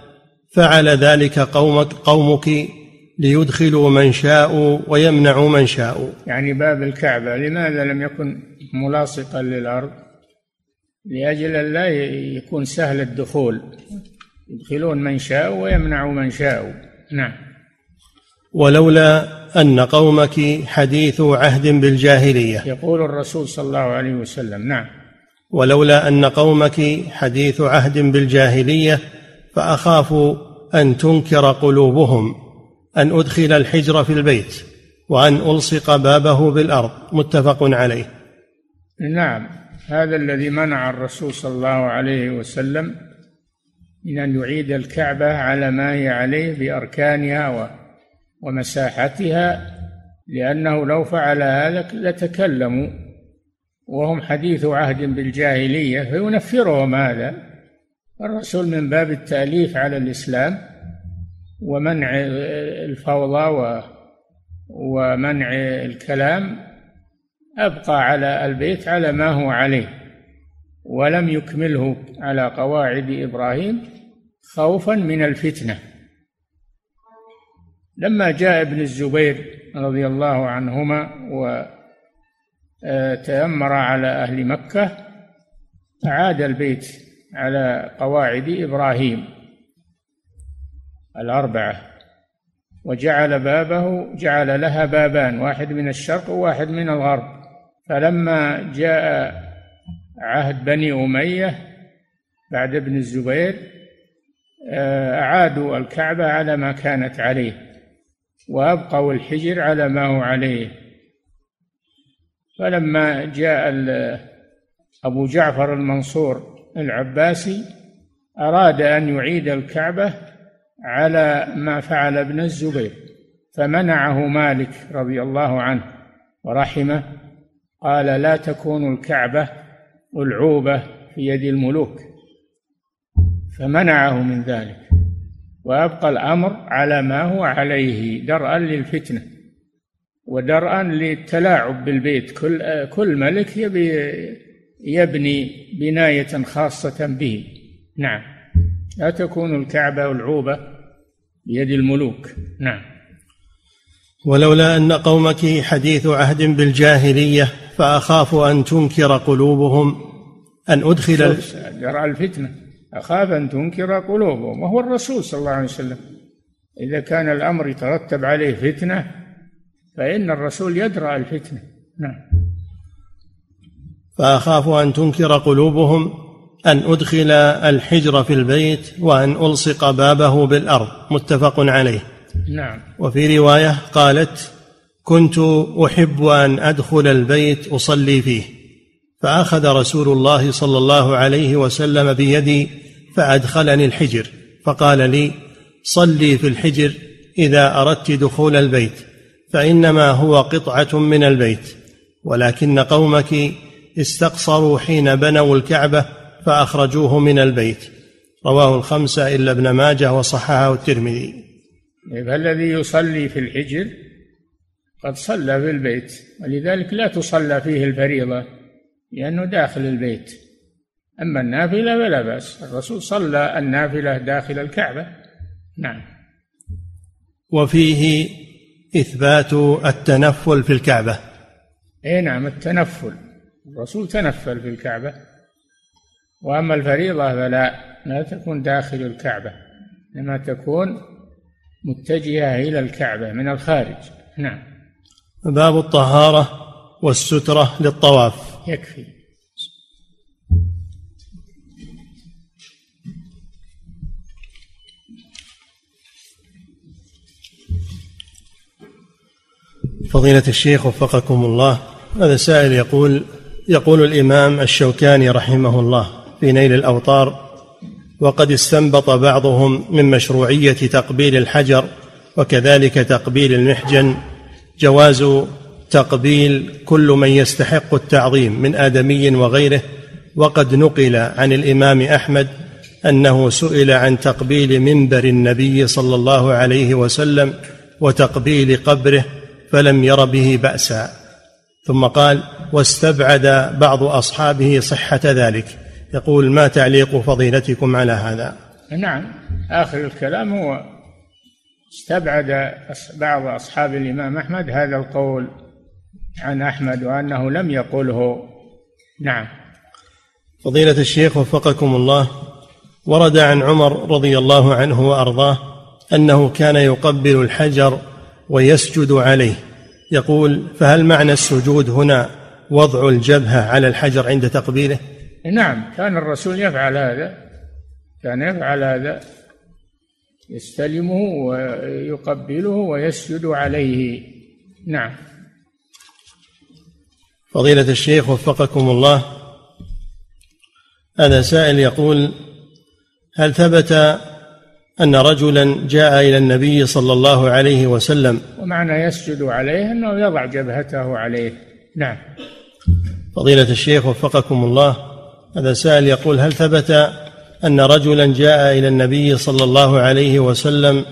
فعل ذلك قومك قومك ليدخلوا من شاءوا ويمنعوا من شاءوا. يعني باب الكعبة لماذا لم يكن ملاصقا للأرض؟ لأجل أن لا يكون سهل الدخول. يدخلون من شاءوا ويمنعوا من شاءوا. نعم. ولولا أن قومك حديث عهد بالجاهلية. يقول الرسول صلى الله عليه وسلم نعم. ولولا أن قومك حديث عهد بالجاهلية فأخاف أن تنكر قلوبهم أن أدخل الحجر في البيت وأن ألصق بابه بالأرض متفق عليه. نعم هذا الذي منع الرسول صلى الله عليه وسلم من أن يعيد الكعبة على ما هي عليه بأركانها ومساحتها لأنه لو فعل هذا لتكلموا وهم حديث عهد بالجاهلية فينفرهم هذا. الرسول من باب التأليف على الإسلام ومنع الفوضى ومنع الكلام أبقى على البيت على ما هو عليه ولم يكمله على قواعد إبراهيم خوفا من الفتنة. لما جاء ابن الزبير رضي الله عنهما وتأمر على أهل مكة أعاد البيت على قواعد إبراهيم الأربعة وجعل بابه جعل لها بابان واحد من الشرق وواحد من الغرب. فلما جاء عهد بني أمية بعد ابن الزبير أعادوا الكعبة على ما كانت عليه وأبقوا الحجر على ما هو عليه. فلما جاء أبو جعفر المنصور العباسي أراد أن يعيد الكعبة على ما فعل ابن الزبير فمنعه مالك رضي الله عنه ورحمه قال لا تكون الكعبة ألعوبة في يد الملوك. فمنعه من ذلك ويبقى الأمر على ما هو عليه درءا للفتنة ودرءا للتلاعب بالبيت. كل كل ملك يبي يبني بناية خاصة به. نعم. لا تكون الكعبة العوبة بيد الملوك. نعم. ولولا أن قومك حديث عهد بالجاهلية فأخاف أن تنكر قلوبهم أن أدخل درء الفتنة. أخاف أن تنكر قلوبهم. وهو الرسول صلى الله عليه وسلم. إذا كان الأمر يترتب عليه فتنة فإن الرسول يدرأ الفتنة. نعم. فأخاف أن تنكر قلوبهم أن أدخل الحجر في البيت وأن ألصق بابه بالأرض. متفق عليه. نعم. وفي رواية قالت كنت أحب أن أدخل البيت أصلي فيه. فأخذ رسول الله صلى الله عليه وسلم بيدي فأدخلني الحجر. فقال لي صلي في الحجر إذا أردت دخول البيت فإنما هو قطعة من البيت ولكن قومك استقصروا حين بنوا الكعبة فأخرجوه من البيت. رواه الخمسة إلا ابن ماجه وصححه الترمذي. فالذي يصلي في الحجر قد صلى في البيت ولذلك لا تصلى فيه الفريضة لأنه داخل البيت. أما النافلة فلا بأس الرسول صلى النافلة داخل الكعبة. نعم. وفيه إثبات التنفل في الكعبة. أي نعم التنفل. الرسول تنفل في الكعبة. وأما الفريضة فلا لا تكون داخل الكعبة إنما تكون متجهة إلى الكعبة من الخارج. نعم. باب الطهارة والسترة للطواف. يكفي. فضيلة الشيخ وفقكم الله هذا سائل يقول يقول الإمام الشوكاني رحمه الله في نيل الأوطار وقد استنبط بعضهم من مشروعية تقبيل الحجر وكذلك تقبيل المحجن جواز تقبيل كل من يستحق التعظيم من آدمي وغيره وقد نقل عن الإمام أحمد أنه سئل عن تقبيل منبر النبي صلى الله عليه وسلم وتقبيل قبره فلم ير به بأسا. ثم قال واستبعد بعض أصحابه صحة ذلك. يقول ما تعليق فضيلتكم على هذا؟ نعم آخر الكلام هو استبعد بعض أصحاب الإمام أحمد هذا القول عن أحمد وأنه لم يقله. نعم. فضيلة الشيخ وفقكم الله ورد عن عمر رضي الله عنه وأرضاه أنه كان يقبل الحجر ويسجد عليه. يقول فهل معنى السجود هنا وضع الجبهة على الحجر عند تقبيله؟ نعم كان الرسول يفعل هذا كان يفعل هذا يستلمه ويقبله ويسجد عليه. نعم. فضيلة الشيخ وفقكم الله هذا سائل يقول هل ثبت أن رجلا جاء إلى النبي صلى الله عليه وسلم. ومعنى يسجد عليه أنه يضع جبهته عليه. نعم. فضيلة الشيخ وفقكم الله هذا سائل يقول هل ثبت أن رجلا جاء إلى النبي صلى الله عليه وسلم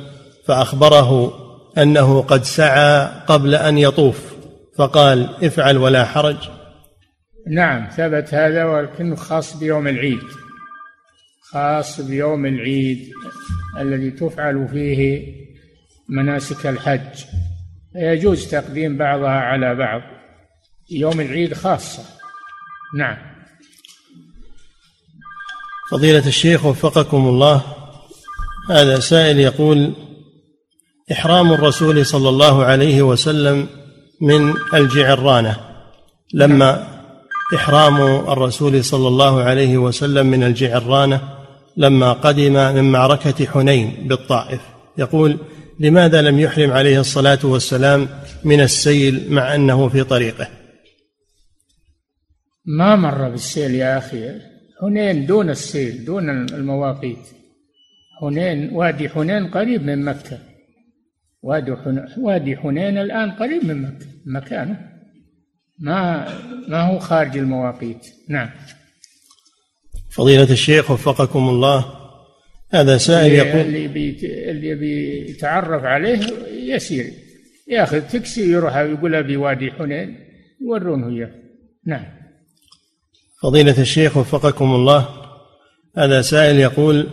فأخبره أنه قد سعى قبل أن يطوف؟ فقال افعل ولا حرج. نعم ثبت هذا ولكنه خاص بيوم العيد. خاص بيوم العيد الذي تفعل فيه مناسك الحج. يجوز تقديم بعضها على بعض. يوم العيد خاصة. نعم. فضيلة الشيخ وفقكم الله. هذا سائل يقول إحرام الرسول صلى الله عليه وسلم من الجعرانة لما إحرام الرسول صلى الله عليه وسلم من الجعرانة لما قدم من معركة حنين بالطائف. يقول لماذا لم يحرم عليه الصلاة والسلام من السيل مع أنه في طريقه؟ ما مر بالسيل يا أخي. حنين دون السيل دون المواقيت. حنين وادي حنين قريب من مكة. وادي حنين, وادي حنين الآن قريب من مكة مكانه. ما ما هو خارج المواقيت. نعم. فضيلة الشيخ وفقكم الله. هذا سائل يقول اللي بيت... اللي بيتعرف عليه يسير. ياخذ تكسي يروح يقول أبي وادي حنين يورونه إياه. نعم. فضيلة الشيخ وفقكم الله. هذا سائل يقول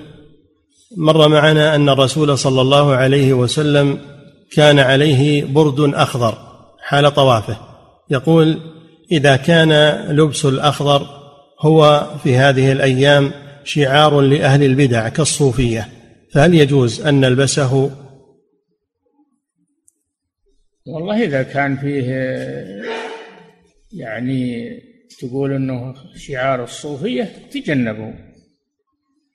مر معنا أن الرسول صلى الله عليه وسلم كان عليه برد أخضر حال طوافه. يقول إذا كان لبس الأخضر هو في هذه الأيام شعار لأهل البدع كالصوفية فهل يجوز أن نلبسه؟ والله إذا كان فيه يعني تقول إنه شعار الصوفية تجنبوا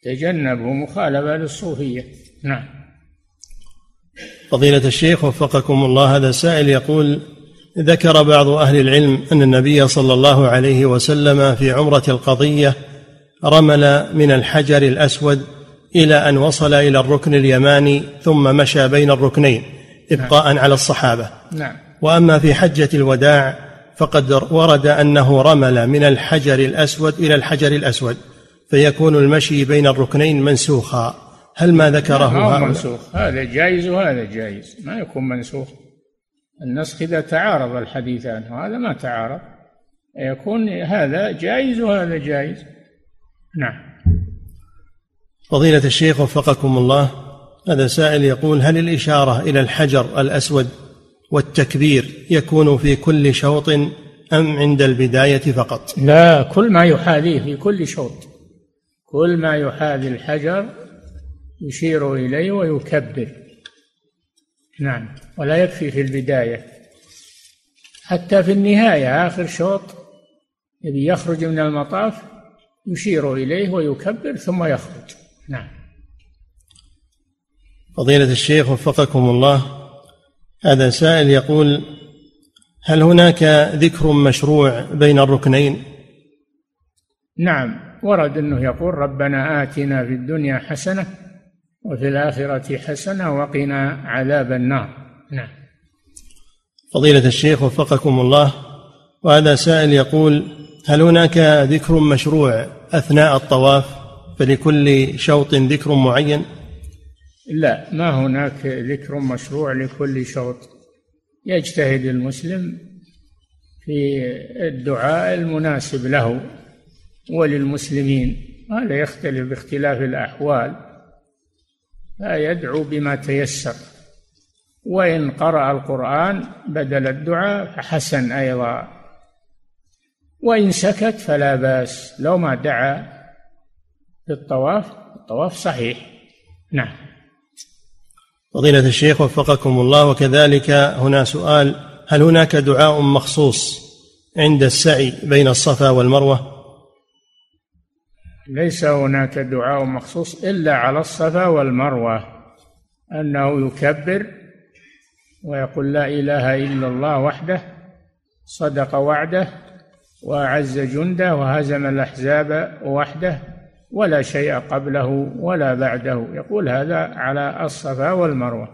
تجنبوا مخالفة للصوفية. نعم. فضيلة الشيخ وفقكم الله هذا سائل يقول ذكر بعض أهل العلم أن النبي صلى الله عليه وسلم في عمرة القضية رمل من الحجر الأسود إلى أن وصل إلى الركن اليماني ثم مشى بين الركنين إبقاء نعم. على الصحابة. نعم. وأما في حجة الوداع فقد ورد أنه رمل من الحجر الأسود إلى الحجر الأسود فيكون المشي بين الركنين منسوخا. هل ما ذكره ما هو منسوخ. هذا جائز وهذا جائز. ما يكون منسوخ. النسخ إذا تعارض الحديثان وهذا ما تعارض. يكون هذا جائز وهذا جائز. نعم. فضيلة الشيخ وفقكم الله هذا سائل يقول هل الإشارة إلى الحجر الأسود والتكبير يكون في كل شوط أم عند البداية فقط؟ لا كل ما يحاذيه في كل شوط. كل ما يحاذي الحجر يشير إليه ويكبر. نعم. ولا يكفي في البداية. حتى في النهاية آخر شوط يبي يخرج من المطاف يشير إليه ويكبر ثم يخرج. نعم. فضيلة الشيخ وفقكم الله هذا سائل يقول هل هناك ذكر مشروع بين الركنين؟ نعم. ورد أنه يقول ربنا آتنا في الدنيا حسنة وفي الآخرة حسنة وقنا عذاب النار. نعم. فضيلة الشيخ وفقكم الله وهذا سائل يقول هل هناك ذكر مشروع أثناء الطواف فلكل شوط ذكر معين؟ لا ما هناك ذكر مشروع لكل شوط. يجتهد المسلم في الدعاء المناسب له وللمسلمين. هذا يختلف باختلاف الأحوال. فيدعو بما تيسر. وإن قرأ القرآن بدل الدعاء فحسن أيضا. وإن سكت فلا بأس لو ما دعا في الطواف الطواف صحيح. نعم. فضيلة الشيخ وفقكم الله وكذلك هنا سؤال هل هناك دعاء مخصوص عند السعي بين الصفا والمروة؟ ليس هناك دعاء مخصوص إلا على الصفا والمروة أنه يكبر ويقول لا إله إلا الله وحده صدق وعده وأعز جنده وهزم الأحزاب وحده ولا شيء قبله ولا بعده. يقول هذا على الصفا والمروة.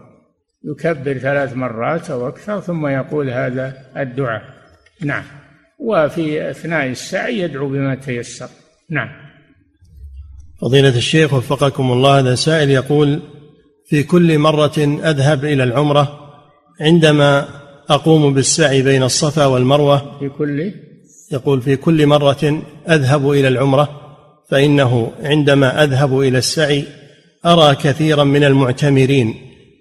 يكبر ثلاث مرات أو أكثر ثم يقول هذا الدعاء. نعم. وفي أثناء السعي يدعو بما تيسر. نعم. فضيلة الشيخ وفقكم الله هذا سائل يقول في كل مرة أذهب إلى العمرة عندما أقوم بالسعي بين الصفا والمروة في كل يقول في كل مرة أذهب إلى العمرة فإنه عندما أذهب إلى السعي أرى كثيرا من المعتمرين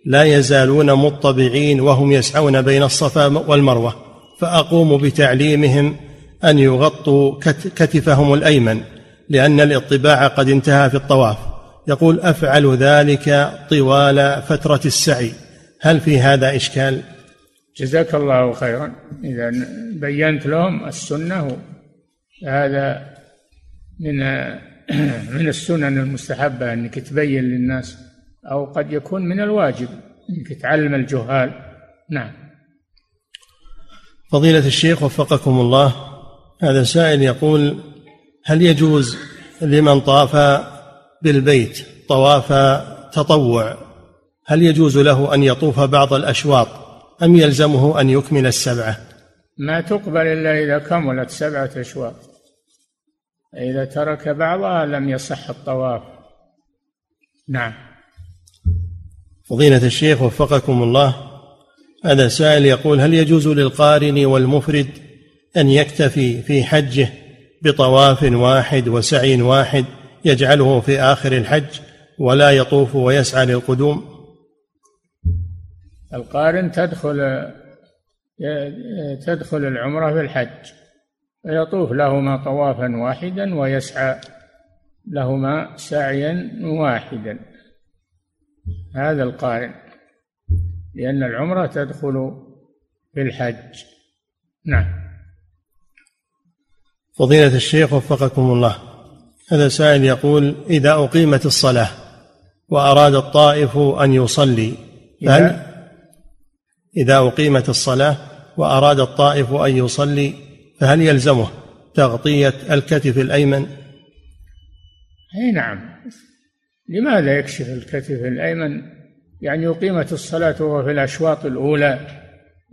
لا يزالون مطبعين وهم يسعون بين الصفا والمروة فأقوم بتعليمهم أن يغطوا كتفهم الأيمن لأن الاطباع قد انتهى في الطواف. يقول أفعل ذلك طوال فترة السعي. هل في هذا إشكال؟ جزاك الله خيرا. إذا بينت لهم السنة هذا من من السنن المستحبة أنك تبين للناس أو قد يكون من الواجب أنك تعلم الجهال. نعم. فضيلة الشيخ وفقكم الله هذا سائل يقول هل يجوز لمن طاف بالبيت طواف تطوع؟ هل يجوز له أن يطوف بعض الأشواط أم يلزمه أن يكمل السبعة؟ ما تقبل إلا إذا كملت سبعة أشواط. إذا ترك بعضها لم يصح الطواف. نعم. فضيلة الشيخ وفقكم الله هذا سائل يقول هل يجوز للقارن والمفرد أن يكتفي في حجه بطواف واحد وسعي واحد يجعله في آخر الحج ولا يطوف ويسعى للقدوم؟ القارن تدخل تدخل العمرة في الحج فيطوف لهما طوافا واحدا ويسعى لهما سعيا واحدا. هذا القارن لأن العمرة تدخل في الحج. نعم. فضيلة الشيخ وفقكم الله هذا سائل يقول إذا أقيمت الصلاة وأراد الطائف أن يصلي فهل إذا أقيمت الصلاة وأراد الطائف أن يصلي فهل يلزمه تغطية الكتف الأيمن؟ أي نعم. لماذا يكشف الكتف الأيمن؟ يعني أقيمت الصلاة وهو في الأشواط الأولى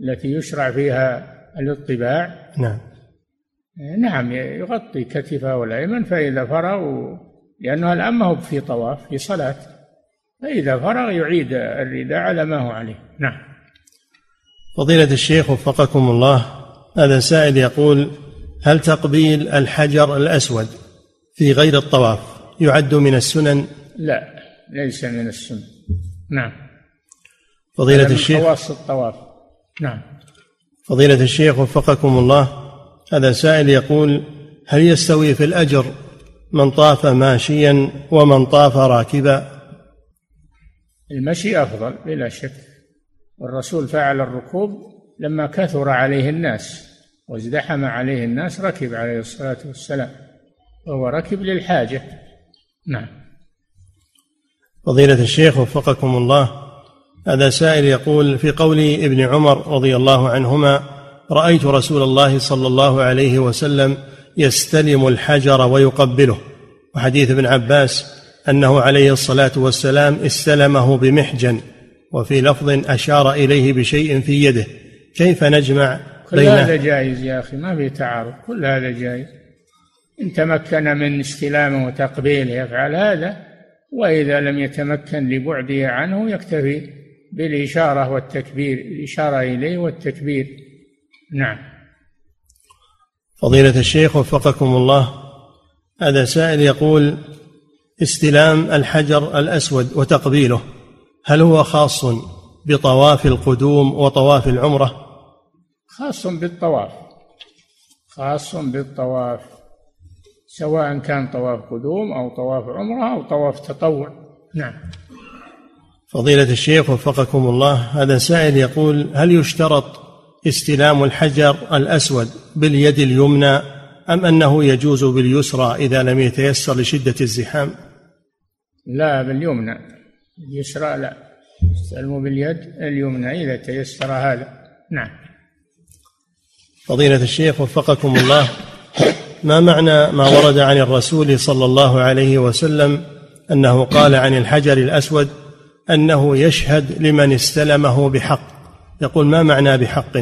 التي يشرع فيها الاطباع؟ نعم. نعم يغطي كتفه الأيمن فإذا فرغ لأنه الآن ما هو في طواف في صلاة فإذا فرغ يعيد الرداء على ما هو عليه. نعم. فضيلة الشيخ وفقكم الله هذا سائل يقول هل تقبيل الحجر الأسود في غير الطواف يعد من السنن؟ لا ليس من السنن. نعم. فضيلة الشيخ خواص الطواف. نعم. فضيلة الشيخ وفقكم الله هذا سائل يقول هل يستوي في الأجر من طاف ماشيا ومن طاف راكبا؟ المشي أفضل بلا شك. والرسول فعل الركوب لما كثر عليه الناس وازدحم عليه الناس ركب عليه الصلاة والسلام وهو ركب للحاجة. نعم. فضيلة الشيخ وفقكم الله هذا سائل يقول في قول ابن عمر رضي الله عنهما رأيت رسول الله صلى الله عليه وسلم يستلم الحجر ويقبله. وحديث ابن عباس أنه عليه الصلاة والسلام استلمه بمحجن. وفي لفظ أشار إليه بشيء في يده. كيف نجمع كل هذا جائز يا أخي ما في تعارض. كل هذا جائز. إن تمكن من استلامه وتقبيله يفعل هذا وإذا لم يتمكن لبعده عنه يكتفي بالإشارة والتكبير الإشارة إليه والتكبير. نعم. فضيلة الشيخ وفقكم الله هذا سائل يقول استلام الحجر الأسود وتقبيله. هل هو خاص بطواف القدوم وطواف العمرة؟ خاص بالطواف. خاص بالطواف. سواء كان طواف قدوم أو طواف عمرة أو طواف تطوع. نعم. فضيلة الشيخ وفقكم الله هذا سائل يقول هل يشترط استلام الحجر الأسود باليد اليمنى أم أنه يجوز باليسرى إذا لم يتيسر لشدة الزحام؟ لا باليمنى. اليسرى لا. يستلم باليد اليمنى إذا تيسر هذا. نعم. فضيلة الشيخ وفقكم الله. ما معنى ما ورد عن الرسول صلى الله عليه وسلم أنه قال عن الحجر الأسود أنه يشهد لمن استلمه بحق؟ يقول ما معنى بحق؟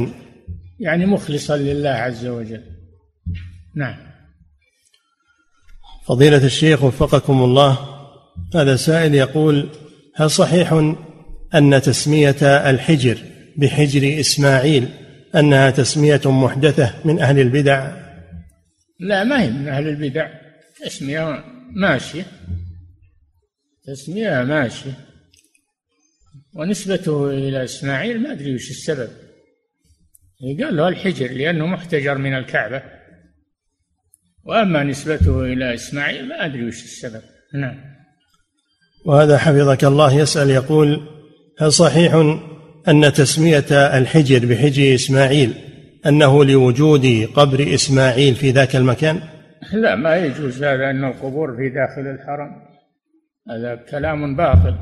يعني مخلصا لله عز وجل. نعم. فضيلة الشيخ وفقكم الله. هذا سائل يقول هل صحيح أن تسمية الحجر بحجر إسماعيل أنها تسمية محدثة من أهل البدع؟ لا ما هي من أهل البدع. تسمية ماشية. تسمية ماشية. ونسبته إلى إسماعيل ما أدري وش السبب. قال له الحجر لأنه محتجر من الكعبة. وأما نسبته إلى إسماعيل ما أدري وش السبب. نعم. وهذا حفظك الله يسأل يقول هل صحيح أن تسمية الحجر بحجر إسماعيل أنه لوجود قبر إسماعيل في ذاك المكان؟ لا ما يجوز هذا أن القبور في داخل الحرم. هذا كلام باطل.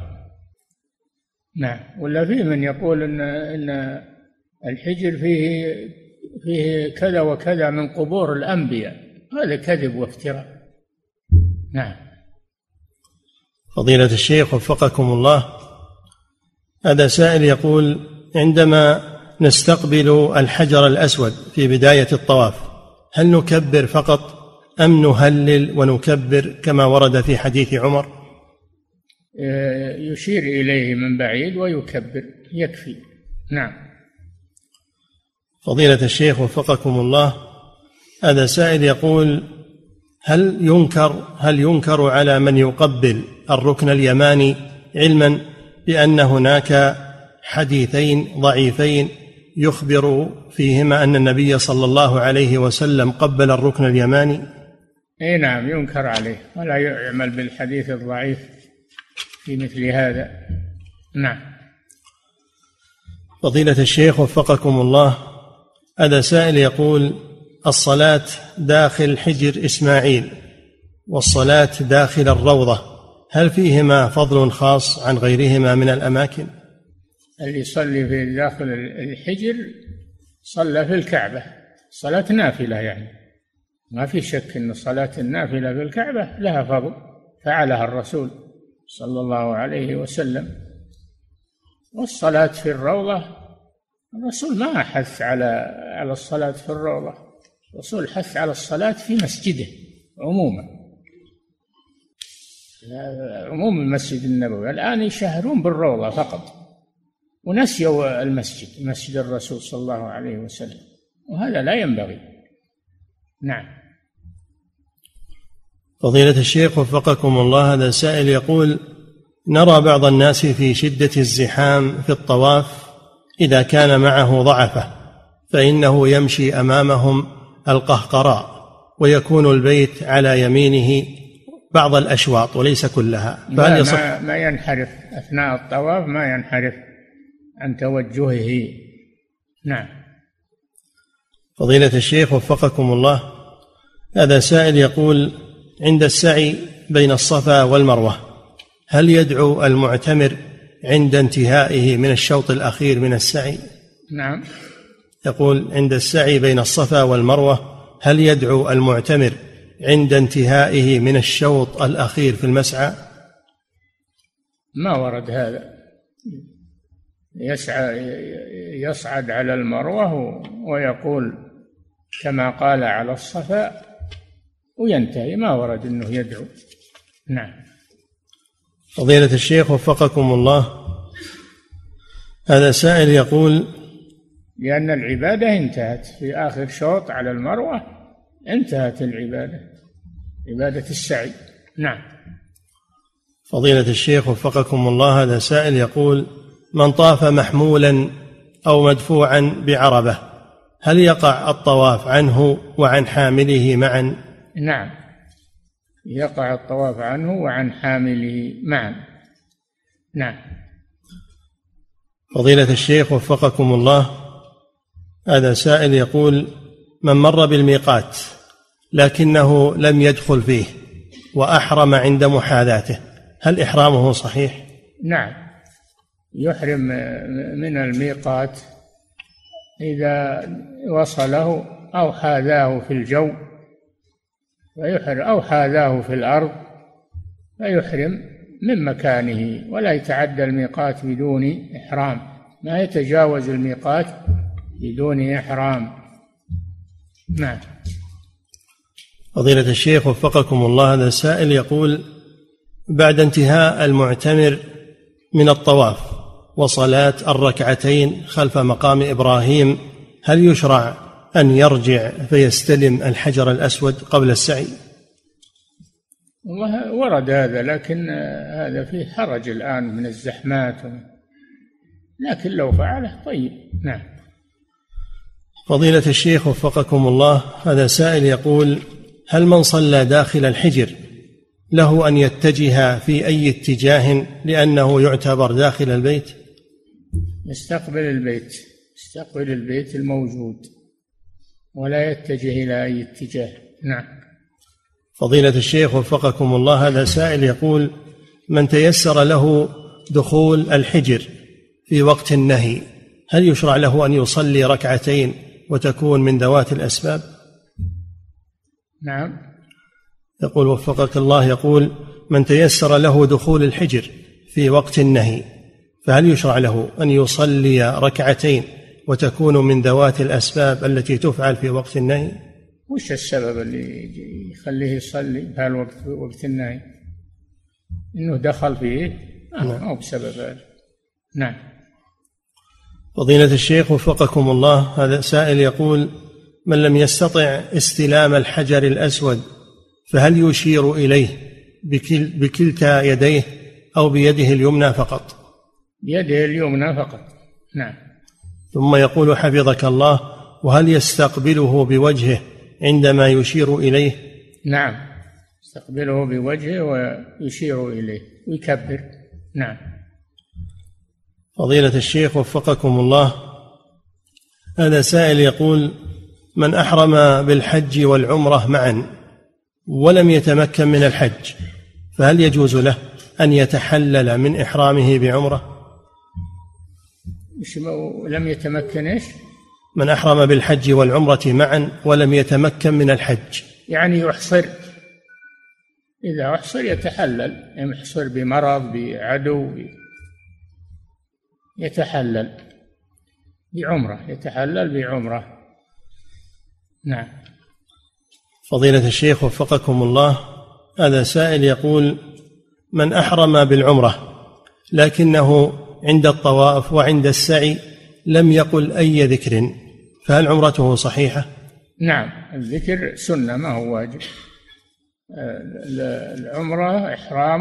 نعم. ولا في من يقول إن إن الحجر فيه فيه كذا وكذا من قبور الأنبياء. هذا كذب وافتراء. نعم. فضيلة الشيخ وفقكم الله هذا سائل يقول عندما نستقبل الحجر الأسود في بداية الطواف هل نكبر فقط أم نهلل ونكبر كما ورد في حديث عمر؟ آه، يشير إليه من بعيد ويكبر يكفي. نعم. فضيلة الشيخ وفقكم الله هذا سائل يقول هل ينكر هل ينكر على من يقبل الركن اليماني علما بأن هناك حديثين ضعيفين يخبر فيهما أن النبي صلى الله عليه وسلم قبل الركن اليماني. إي نعم ينكر عليه ولا يعمل بالحديث الضعيف في مثل هذا. نعم. فضيلة الشيخ وفقكم الله هذا سائل يقول الصلاة داخل حجر إسماعيل والصلاة داخل الروضة. هل فيهما فضل خاص عن غيرهما من الأماكن؟ اللي يصلي في داخل الحجر صلى في الكعبة. صلاة نافلة يعني. ما في شك أن صلاة النافلة في الكعبة لها فضل. فعلها الرسول صلى الله عليه وسلم. والصلاة في الروضة الرسول ما حث على على الصلاة في الروضة. الرسول حث على الصلاة في مسجده عموما. عموم المسجد النبوي. الآن يشهرون بالروضة فقط. ونسيوا المسجد مسجد الرسول صلى الله عليه وسلم. وهذا لا ينبغي. نعم. فضيلة الشيخ وفقكم الله هذا سائل يقول نرى بعض الناس في شدة الزحام في الطواف إذا كان معه ضعفة فإنه يمشي أمامهم القهقراء ويكون البيت على يمينه بعض الأشواط وليس كلها فهل يصح؟ ما, ما ينحرف. أثناء الطواف ما ينحرف عن توجهه. نعم. فضيلة الشيخ وفقكم الله هذا سائل يقول عند السعي بين الصفا والمروة هل يدعو المعتمر عند انتهائه من الشوط الأخير من السعي؟ نعم. يقول عند السعي بين الصفا والمروة هل يدعو المعتمر عند انتهائه من الشوط الأخير في المسعى؟ ما ورد هذا. يسعى يصعد على المروة ويقول كما قال على الصفا وينتهي. ما ورد إنه يدعو. نعم. فضيلة الشيخ وفقكم الله. هذا سائل يقول لأن العبادة انتهت في آخر شوط على المروة انتهت العبادة عبادة السعي. نعم. فضيلة الشيخ وفقكم الله هذا سائل يقول من طاف محمولا أو مدفوعا بعربة هل يقع الطواف عنه وعن حامله معا؟ نعم. يقع الطواف عنه وعن حامله معا. نعم. فضيلة الشيخ وفقكم الله هذا سائل يقول من مر بالميقات لكنه لم يدخل فيه وأحرم عند محاذاته. هل إحرامه صحيح؟ نعم. يحرم من الميقات إذا وصله أو حاذاه في الجو فيحرم أو حاذاه في الأرض فيحرم من مكانه ولا يتعدى الميقات بدون إحرام. ما يتجاوز الميقات بدون إحرام. نعم. فضيلة الشيخ وفقكم الله هذا سائل يقول بعد انتهاء المعتمر من الطواف وصلاة الركعتين خلف مقام إبراهيم هل يشرع أن يرجع فيستلم الحجر الأسود قبل السعي؟ والله ورد هذا لكن هذا فيه حرج الآن من الزحمات لكن لو فعله طيب. نعم. فضيلة الشيخ وفقكم الله هذا سائل يقول هل من صلى داخل الحجر له أن يتجه في أي اتجاه لأنه يعتبر داخل البيت؟ يستقبل البيت يستقبل البيت الموجود ولا يتجه إلى أي اتجاه. نعم. فضيلة الشيخ وفقكم الله هذا سائل يقول من تيسر له دخول الحجر في وقت النهي هل يشرع له أن يصلي ركعتين وتكون من ذوات الأسباب نعم يقول وفقك الله يقول من تيسر له دخول الحجر في وقت النهي فهل يشرع له أن يصلي ركعتين وتكون من ذوات الأسباب التي تفعل في وقت النهي؟ وش السبب اللي يخليه يصلي في الوقت وقت النهي؟ إنه دخل فيه آه نعم. أو بسبب هذا نعم فضيلة الشيخ وفقكم الله هذا سائل يقول من لم يستطع استلام الحجر الأسود فهل يشير إليه بكل بكلتا يديه أو بيده اليمنى فقط؟ بيده اليمنى فقط نعم. ثم يقول حفظك الله وهل يستقبله بوجهه عندما يشير إليه؟ نعم يستقبله بوجهه ويشير إليه ويكبر نعم. فضيلة الشيخ وفقكم الله. هذا سائل يقول من أحرم بالحج والعمرة معا ولم يتمكن من الحج فهل يجوز له أن يتحلل من إحرامه بعمرة؟ لم يتمكن إيش؟ من أحرم بالحج والعمرة معا ولم يتمكن من الحج. يعني يحصر. إذا أحصر يتحلل يحصر بمرض بعدو يتحلل بعمرة يتحلل بعمرة. نعم. فضيلة الشيخ وفقكم الله هذا سائل يقول من أحرم بالعمرة لكنه عند الطواف وعند السعي لم يقل أي ذكر فهل عمرته صحيحة؟ نعم الذكر سنة ما هو واجب. العمرة إحرام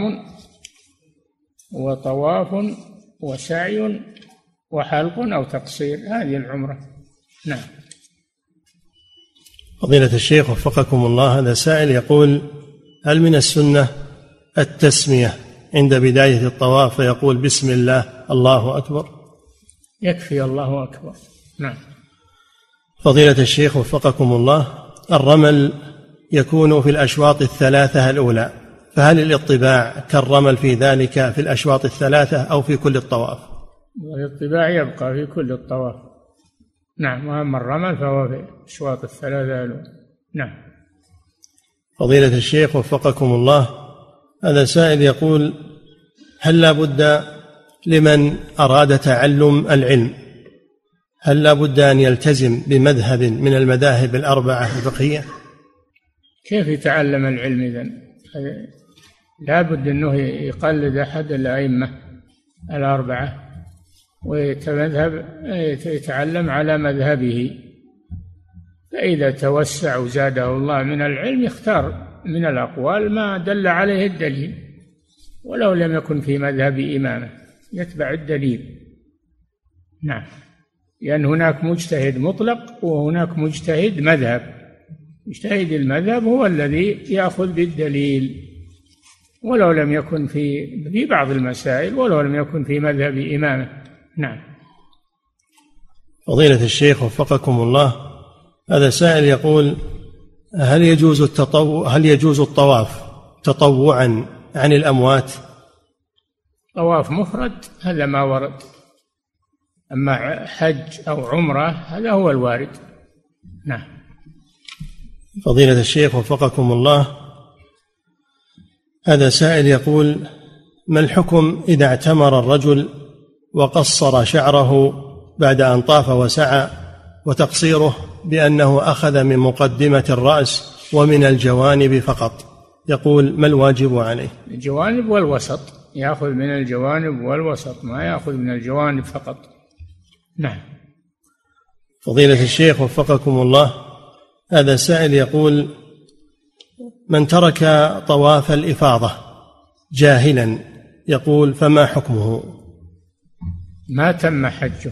وطواف وسعي وحلق أو تقصير. هذه العمرة. نعم. فضيلة الشيخ وفقكم الله هذا سائل يقول هل من السنة التسمية عند بداية الطواف فيقول بسم الله الله أكبر؟ يكفي الله أكبر. نعم. فضيلة الشيخ وفقكم الله الرمل يكون في الأشواط الثلاثة الأولى. فهل الاطباع كالرمل في ذلك في الأشواط الثلاثة أو في كل الطواف؟ الاطباع يبقى في كل الطواف. نعم وأما الرمل فهو في الأشواط الثلاثة. نعم. فضيلة الشيخ وفقكم الله هذا سائل يقول هل لا بد لمن أراد تعلم العلم؟ هل لا بد أن يلتزم بمذهب من المذاهب الأربعة الفقهية؟ كيف يتعلم العلم إذن؟ لا بد أنه يقلد أحد الأئمة الأربعة ويتمذهب يتعلم على مذهبه. فإذا توسع وزاده الله من العلم يختار من الأقوال ما دل عليه الدليل ولو لم يكن في مذهب إمامة يتبع الدليل. نعم. لأن هناك مجتهد مطلق وهناك مجتهد مذهب. مجتهد المذهب هو الذي يأخذ بالدليل. ولو لم يكن في في بعض المسائل ولو لم يكن في مذهب إمامه. نعم. فضيلة الشيخ وفقكم الله هذا سائل يقول هل يجوز التطوع هل يجوز الطواف تطوعا عن الأموات؟ طواف مفرد هذا ما ورد. أما حج أو عمرة هذا هو الوارد. نعم. فضيلة الشيخ وفقكم الله هذا سائل يقول ما الحكم إذا اعتمر الرجل وقصر شعره بعد أن طاف وسعى وتقصيره بأنه أخذ من مقدمة الرأس ومن الجوانب فقط؟ يقول ما الواجب عليه؟ الجوانب والوسط يأخذ من الجوانب والوسط ما يأخذ من الجوانب فقط. نعم. فضيلة الشيخ وفقكم الله هذا سائل يقول من ترك طواف الإفاضة جاهلا يقول فما حكمه؟ ما تم حجه.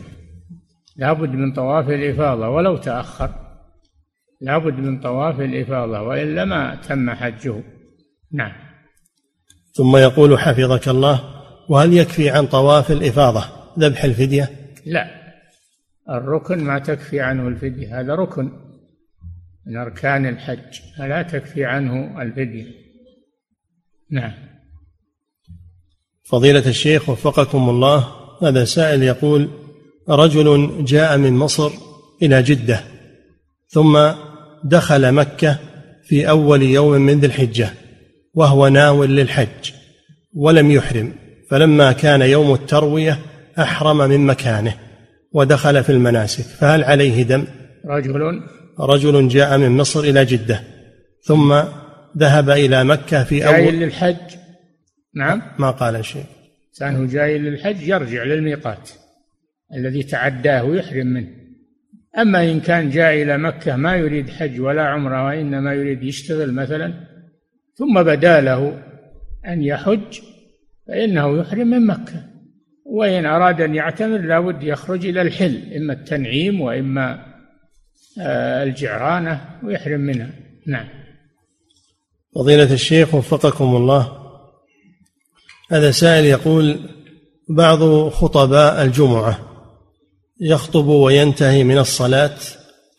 لابد من طواف الإفاضة ولو تأخر. لابد من طواف الإفاضة وإلا ما تم حجه. نعم. ثم يقول حفظك الله وهل يكفي عن طواف الإفاضة ذبح الفدية؟ لا. الركن ما تكفي عنه الفدية هذا ركن. من أركان الحج لا تكفي عنه الفدية. نعم. فضيلة الشيخ وفقكم الله هذا سائل يقول رجل جاء من مصر إلى جدة ثم دخل مكة في أول يوم من ذي الحجة وهو ناو للحج ولم يحرم فلما كان يوم التروية أحرم من مكانه ودخل في المناسك فهل عليه دم؟ رجل رجل جاء من مصر إلى جدة ثم ذهب إلى مكة في أول جاي للحج. نعم. ما قال شيء. إنسان جاي للحج يرجع للميقات الذي تعداه ويحرم منه. أما إن كان جاء إلى مكة ما يريد حج ولا عمرة وإنما يريد يشتغل مثلا ثم بدا له أن يحج فإنه يحرم من مكة. وإن أراد أن يعتمر لابد يخرج إلى الحل إما التنعيم وإما الجعرانة ويحرم منها. نعم. فضيلة الشيخ وفقكم الله. هذا سائل يقول بعض خطباء الجمعة يخطب وينتهي من الصلاة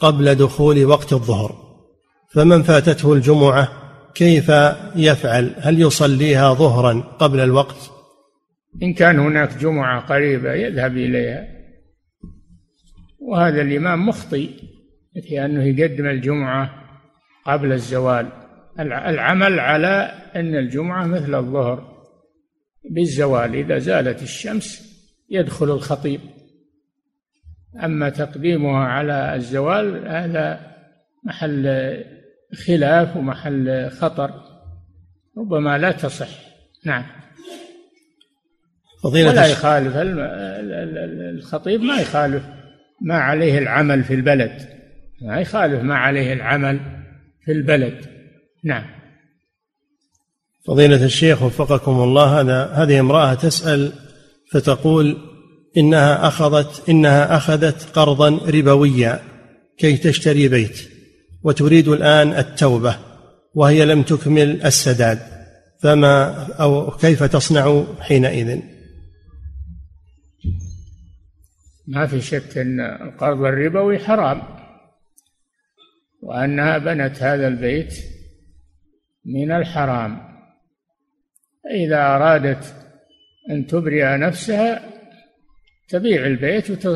قبل دخول وقت الظهر فمن فاتته الجمعة كيف يفعل؟ هل يصليها ظهرا قبل الوقت؟ إن كان هناك جمعة قريبة يذهب إليها. وهذا الإمام مخطئ. في أنه يقدم الجمعة قبل الزوال. العمل على أن الجمعة مثل الظهر بالزوال. إذا زالت الشمس يدخل الخطيب. أما تقديمها على الزوال هذا محل خلاف ومحل خطر ربما لا تصح. نعم. فضيلة ولا يخالف الخطيب ما يخالف ما عليه العمل في البلد. ما يخالف ما عليه العمل في البلد. نعم. فضيلة الشيخ وفقكم الله هذا هذه امرأة تسأل فتقول إنها أخذت إنها أخذت قرضا ربويا كي تشتري بيت وتريد الآن التوبة وهي لم تكمل السداد فما أو كيف تصنع حينئذ؟ ما في شك أن القرض الربوي حرام. وأنها بنت هذا البيت من الحرام. إذا أرادت أن تبرئ نفسها تبيع البيت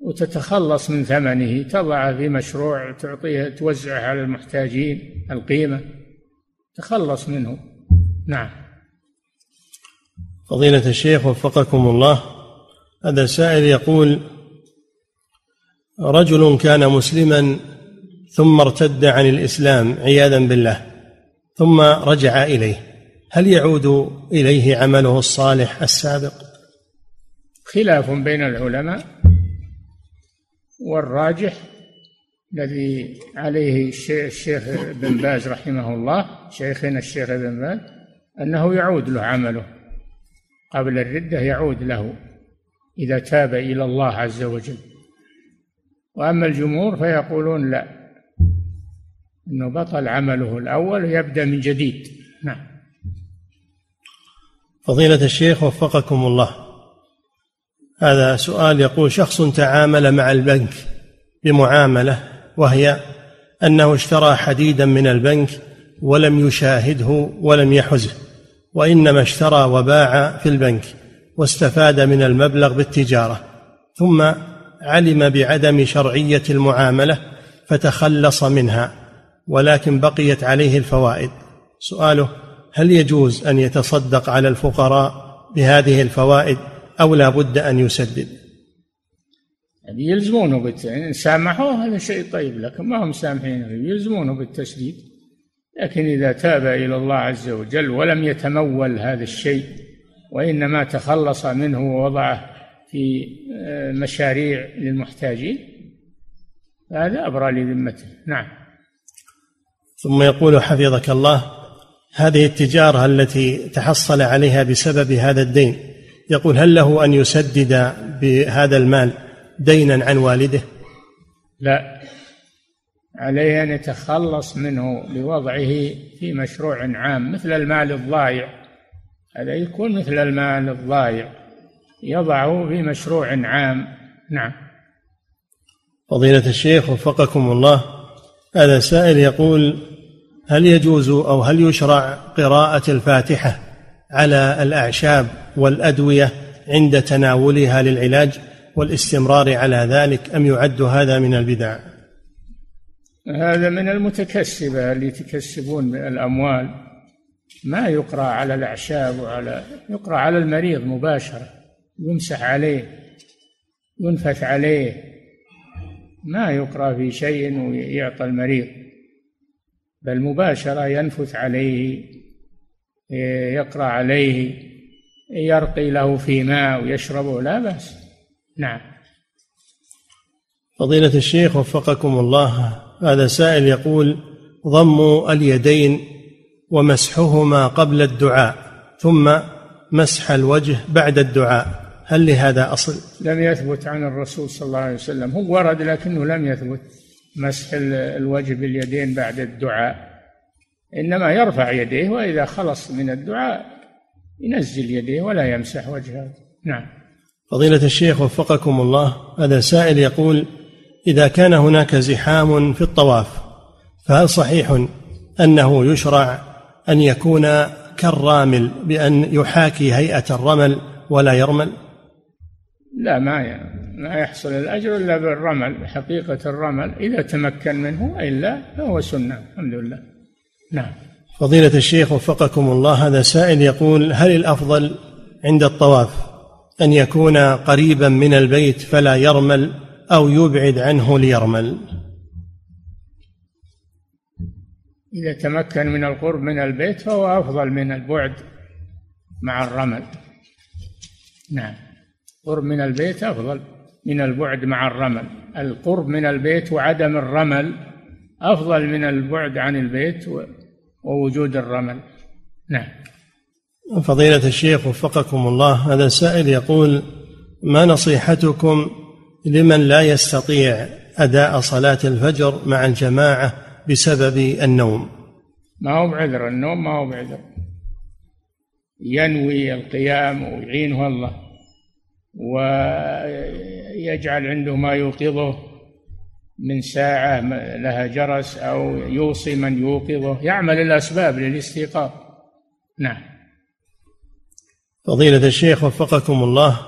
وتتخلص من ثمنه. تضعه في مشروع تعطيه توزعه على المحتاجين القيمة. تخلص منه. نعم. فضيلة الشيخ وفقكم الله هذا سائل يقول رجل كان مسلما ثم ارتد عن الإسلام عياذا بالله ثم رجع إليه. هل يعود إليه عمله الصالح السابق؟ خلاف بين العلماء والراجح الذي عليه الشيخ بن باز رحمه الله شيخنا الشيخ بن باز أنه يعود له عمله. قبل الردة يعود له إذا تاب إلى الله عز وجل. وأما الجمهور فيقولون لا. أنه بطل عمله الأول ويبدأ من جديد. نعم. فضيلة الشيخ وفقكم الله. هذا سؤال يقول شخص تعامل مع البنك بمعاملة وهي أنه اشترى حديدا من البنك ولم يشاهده ولم يحزه وإنما اشترى وباع في البنك واستفاد من المبلغ بالتجارة ثم علم بعدم شرعية المعاملة فتخلص منها. ولكن بقيت عليه الفوائد. سؤاله هل يجوز أن يتصدق على الفقراء بهذه الفوائد أو لا بد أن يسدد؟ يعني يلزمونه بالت... إن سامحوه هذا شيء طيب لكن ما هم سامحين. يلزمونه بالتسديد. لكن إذا تاب إلى الله عز وجل ولم يتمول هذا الشيء وإنما تخلص منه ووضعه في آه، مشاريع للمحتاجين هذا أبرى لذمته. نعم. ثم يقول حفظك الله هذه التجارة التي تحصل عليها بسبب هذا الدين. يقول هل له أن يسدد بهذا المال دينا عن والده؟ لا. عليه أن يتخلص منه لوضعه في مشروع عام مثل المال الضايع. هذا يكون مثل المال الضايع. يضعه في مشروع عام. نعم. فضيلة الشيخ وفقكم الله هذا سائل يقول هل يجوز أو هل يشرع قراءة الفاتحة على الأعشاب والأدوية عند تناولها للعلاج والاستمرار على ذلك أم يعد هذا من البدع؟ هذا من المتكسبة اللي يتكسبون الأموال. ما يقرأ على الأعشاب وعلى يقرأ على المريض مباشرة يمسح عليه ينفث عليه. ما يقرأ في شيء ويعطى المريض. بل مباشرة ينفث عليه يقرأ عليه يرقي له في ماء ويشربه لا بأس. نعم. فضيلة الشيخ وفقكم الله هذا سائل يقول ضم اليدين ومسحهما قبل الدعاء ثم مسح الوجه بعد الدعاء هل لهذا أصل؟ لم يثبت عن الرسول صلى الله عليه وسلم. هو ورد لكنه لم يثبت. مسح الوجه باليدين بعد الدعاء. إنما يرفع يديه وإذا خلص من الدعاء ينزل يديه ولا يمسح وجهه. نعم. فضيلة الشيخ وفقكم الله هذا سائل يقول إذا كان هناك زحام في الطواف فهل صحيح أنه يشرع أن يكون كالرامل بأن يحاكي هيئة الرمل ولا يرمل؟ لا ما ما يحصل الأجر إلا بالرمل حقيقة الرمل إذا تمكن منه وإلا فهو سنة الحمد لله. نعم. فضيلة الشيخ وفقكم الله هذا سائل يقول هل الأفضل عند الطواف أن يكون قريبا من البيت فلا يرمل أو يبعد عنه ليرمل؟ إذا تمكن من القرب من البيت فهو أفضل من البعد مع الرمل. نعم. قرب من البيت أفضل. من البعد مع الرمل. القرب من البيت وعدم الرمل أفضل من البعد عن البيت ووجود الرمل. نعم. فضيلة الشيخ وفقكم الله هذا سائل يقول ما نصيحتكم لمن لا يستطيع أداء صلاة الفجر مع الجماعة بسبب النوم؟ ما هو بعذر النوم ما هو بعذر. ينوي القيام ويعينه الله. ويجعل عنده ما يوقظه من ساعة لها جرس أو يوصي من يوقظه. يعمل الأسباب للاستيقاظ. نعم. فضيلة الشيخ وفقكم الله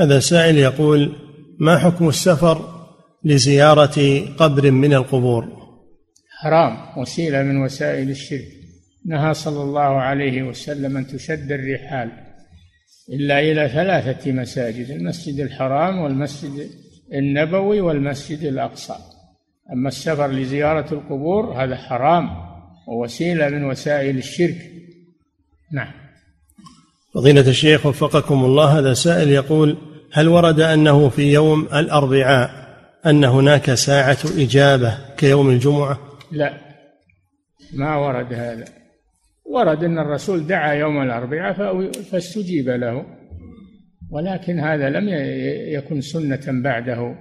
هذا سائل يقول ما حكم السفر لزيارة قبر من القبور؟ حرام وسيلة من وسائل الشرك. نهى صلى الله عليه وسلم أن تشد الرحال. إلا إلى ثلاثة مساجد المسجد الحرام والمسجد النبوي والمسجد الأقصى. أما السفر لزيارة القبور هذا حرام ووسيلة من وسائل الشرك. نعم. فضيلة الشيخ وفقكم الله هذا سائل يقول هل ورد أنه في يوم الأربعاء أن هناك ساعة إجابة كيوم الجمعة؟ لا ما ورد هذا. ورد أن الرسول دعا يوم الأربعاء فاستجيب له. ولكن هذا لم يكن سنة بعده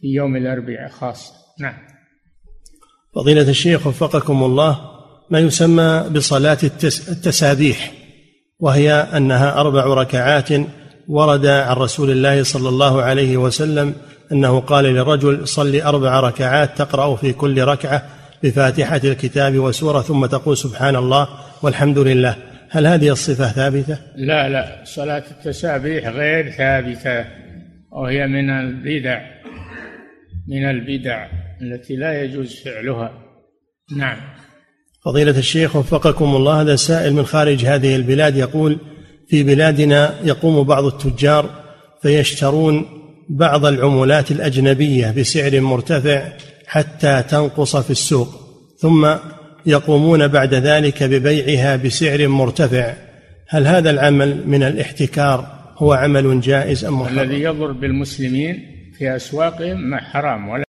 في يوم الأربعاء خاصة. نعم. فضيلة الشيخ وفقكم الله ما يسمى بصلاة التسابيح وهي أنها أربع ركعات ورد عن رسول الله صلى الله عليه وسلم أنه قال للرجل صل أربع ركعات تقرأ في كل ركعة بفاتحة الكتاب وسوره ثم تقول سبحان الله والحمد لله. هل هذه الصفة ثابتة؟ لا لا. صلاة التسابيح غير ثابتة وهي من البدع من البدع التي لا يجوز فعلها. نعم. فضيلة الشيخ وفقكم الله هذا سائل من خارج هذه البلاد يقول في بلادنا يقوم بعض التجار فيشترون بعض العملات الأجنبية بسعر مرتفع حتى تنقص في السوق ثم يقومون بعد ذلك ببيعها بسعر مرتفع. هل هذا العمل من الاحتكار هو عمل جائز أم محرم؟ الذي يضر بالمسلمين في أسواقهم حرام ولا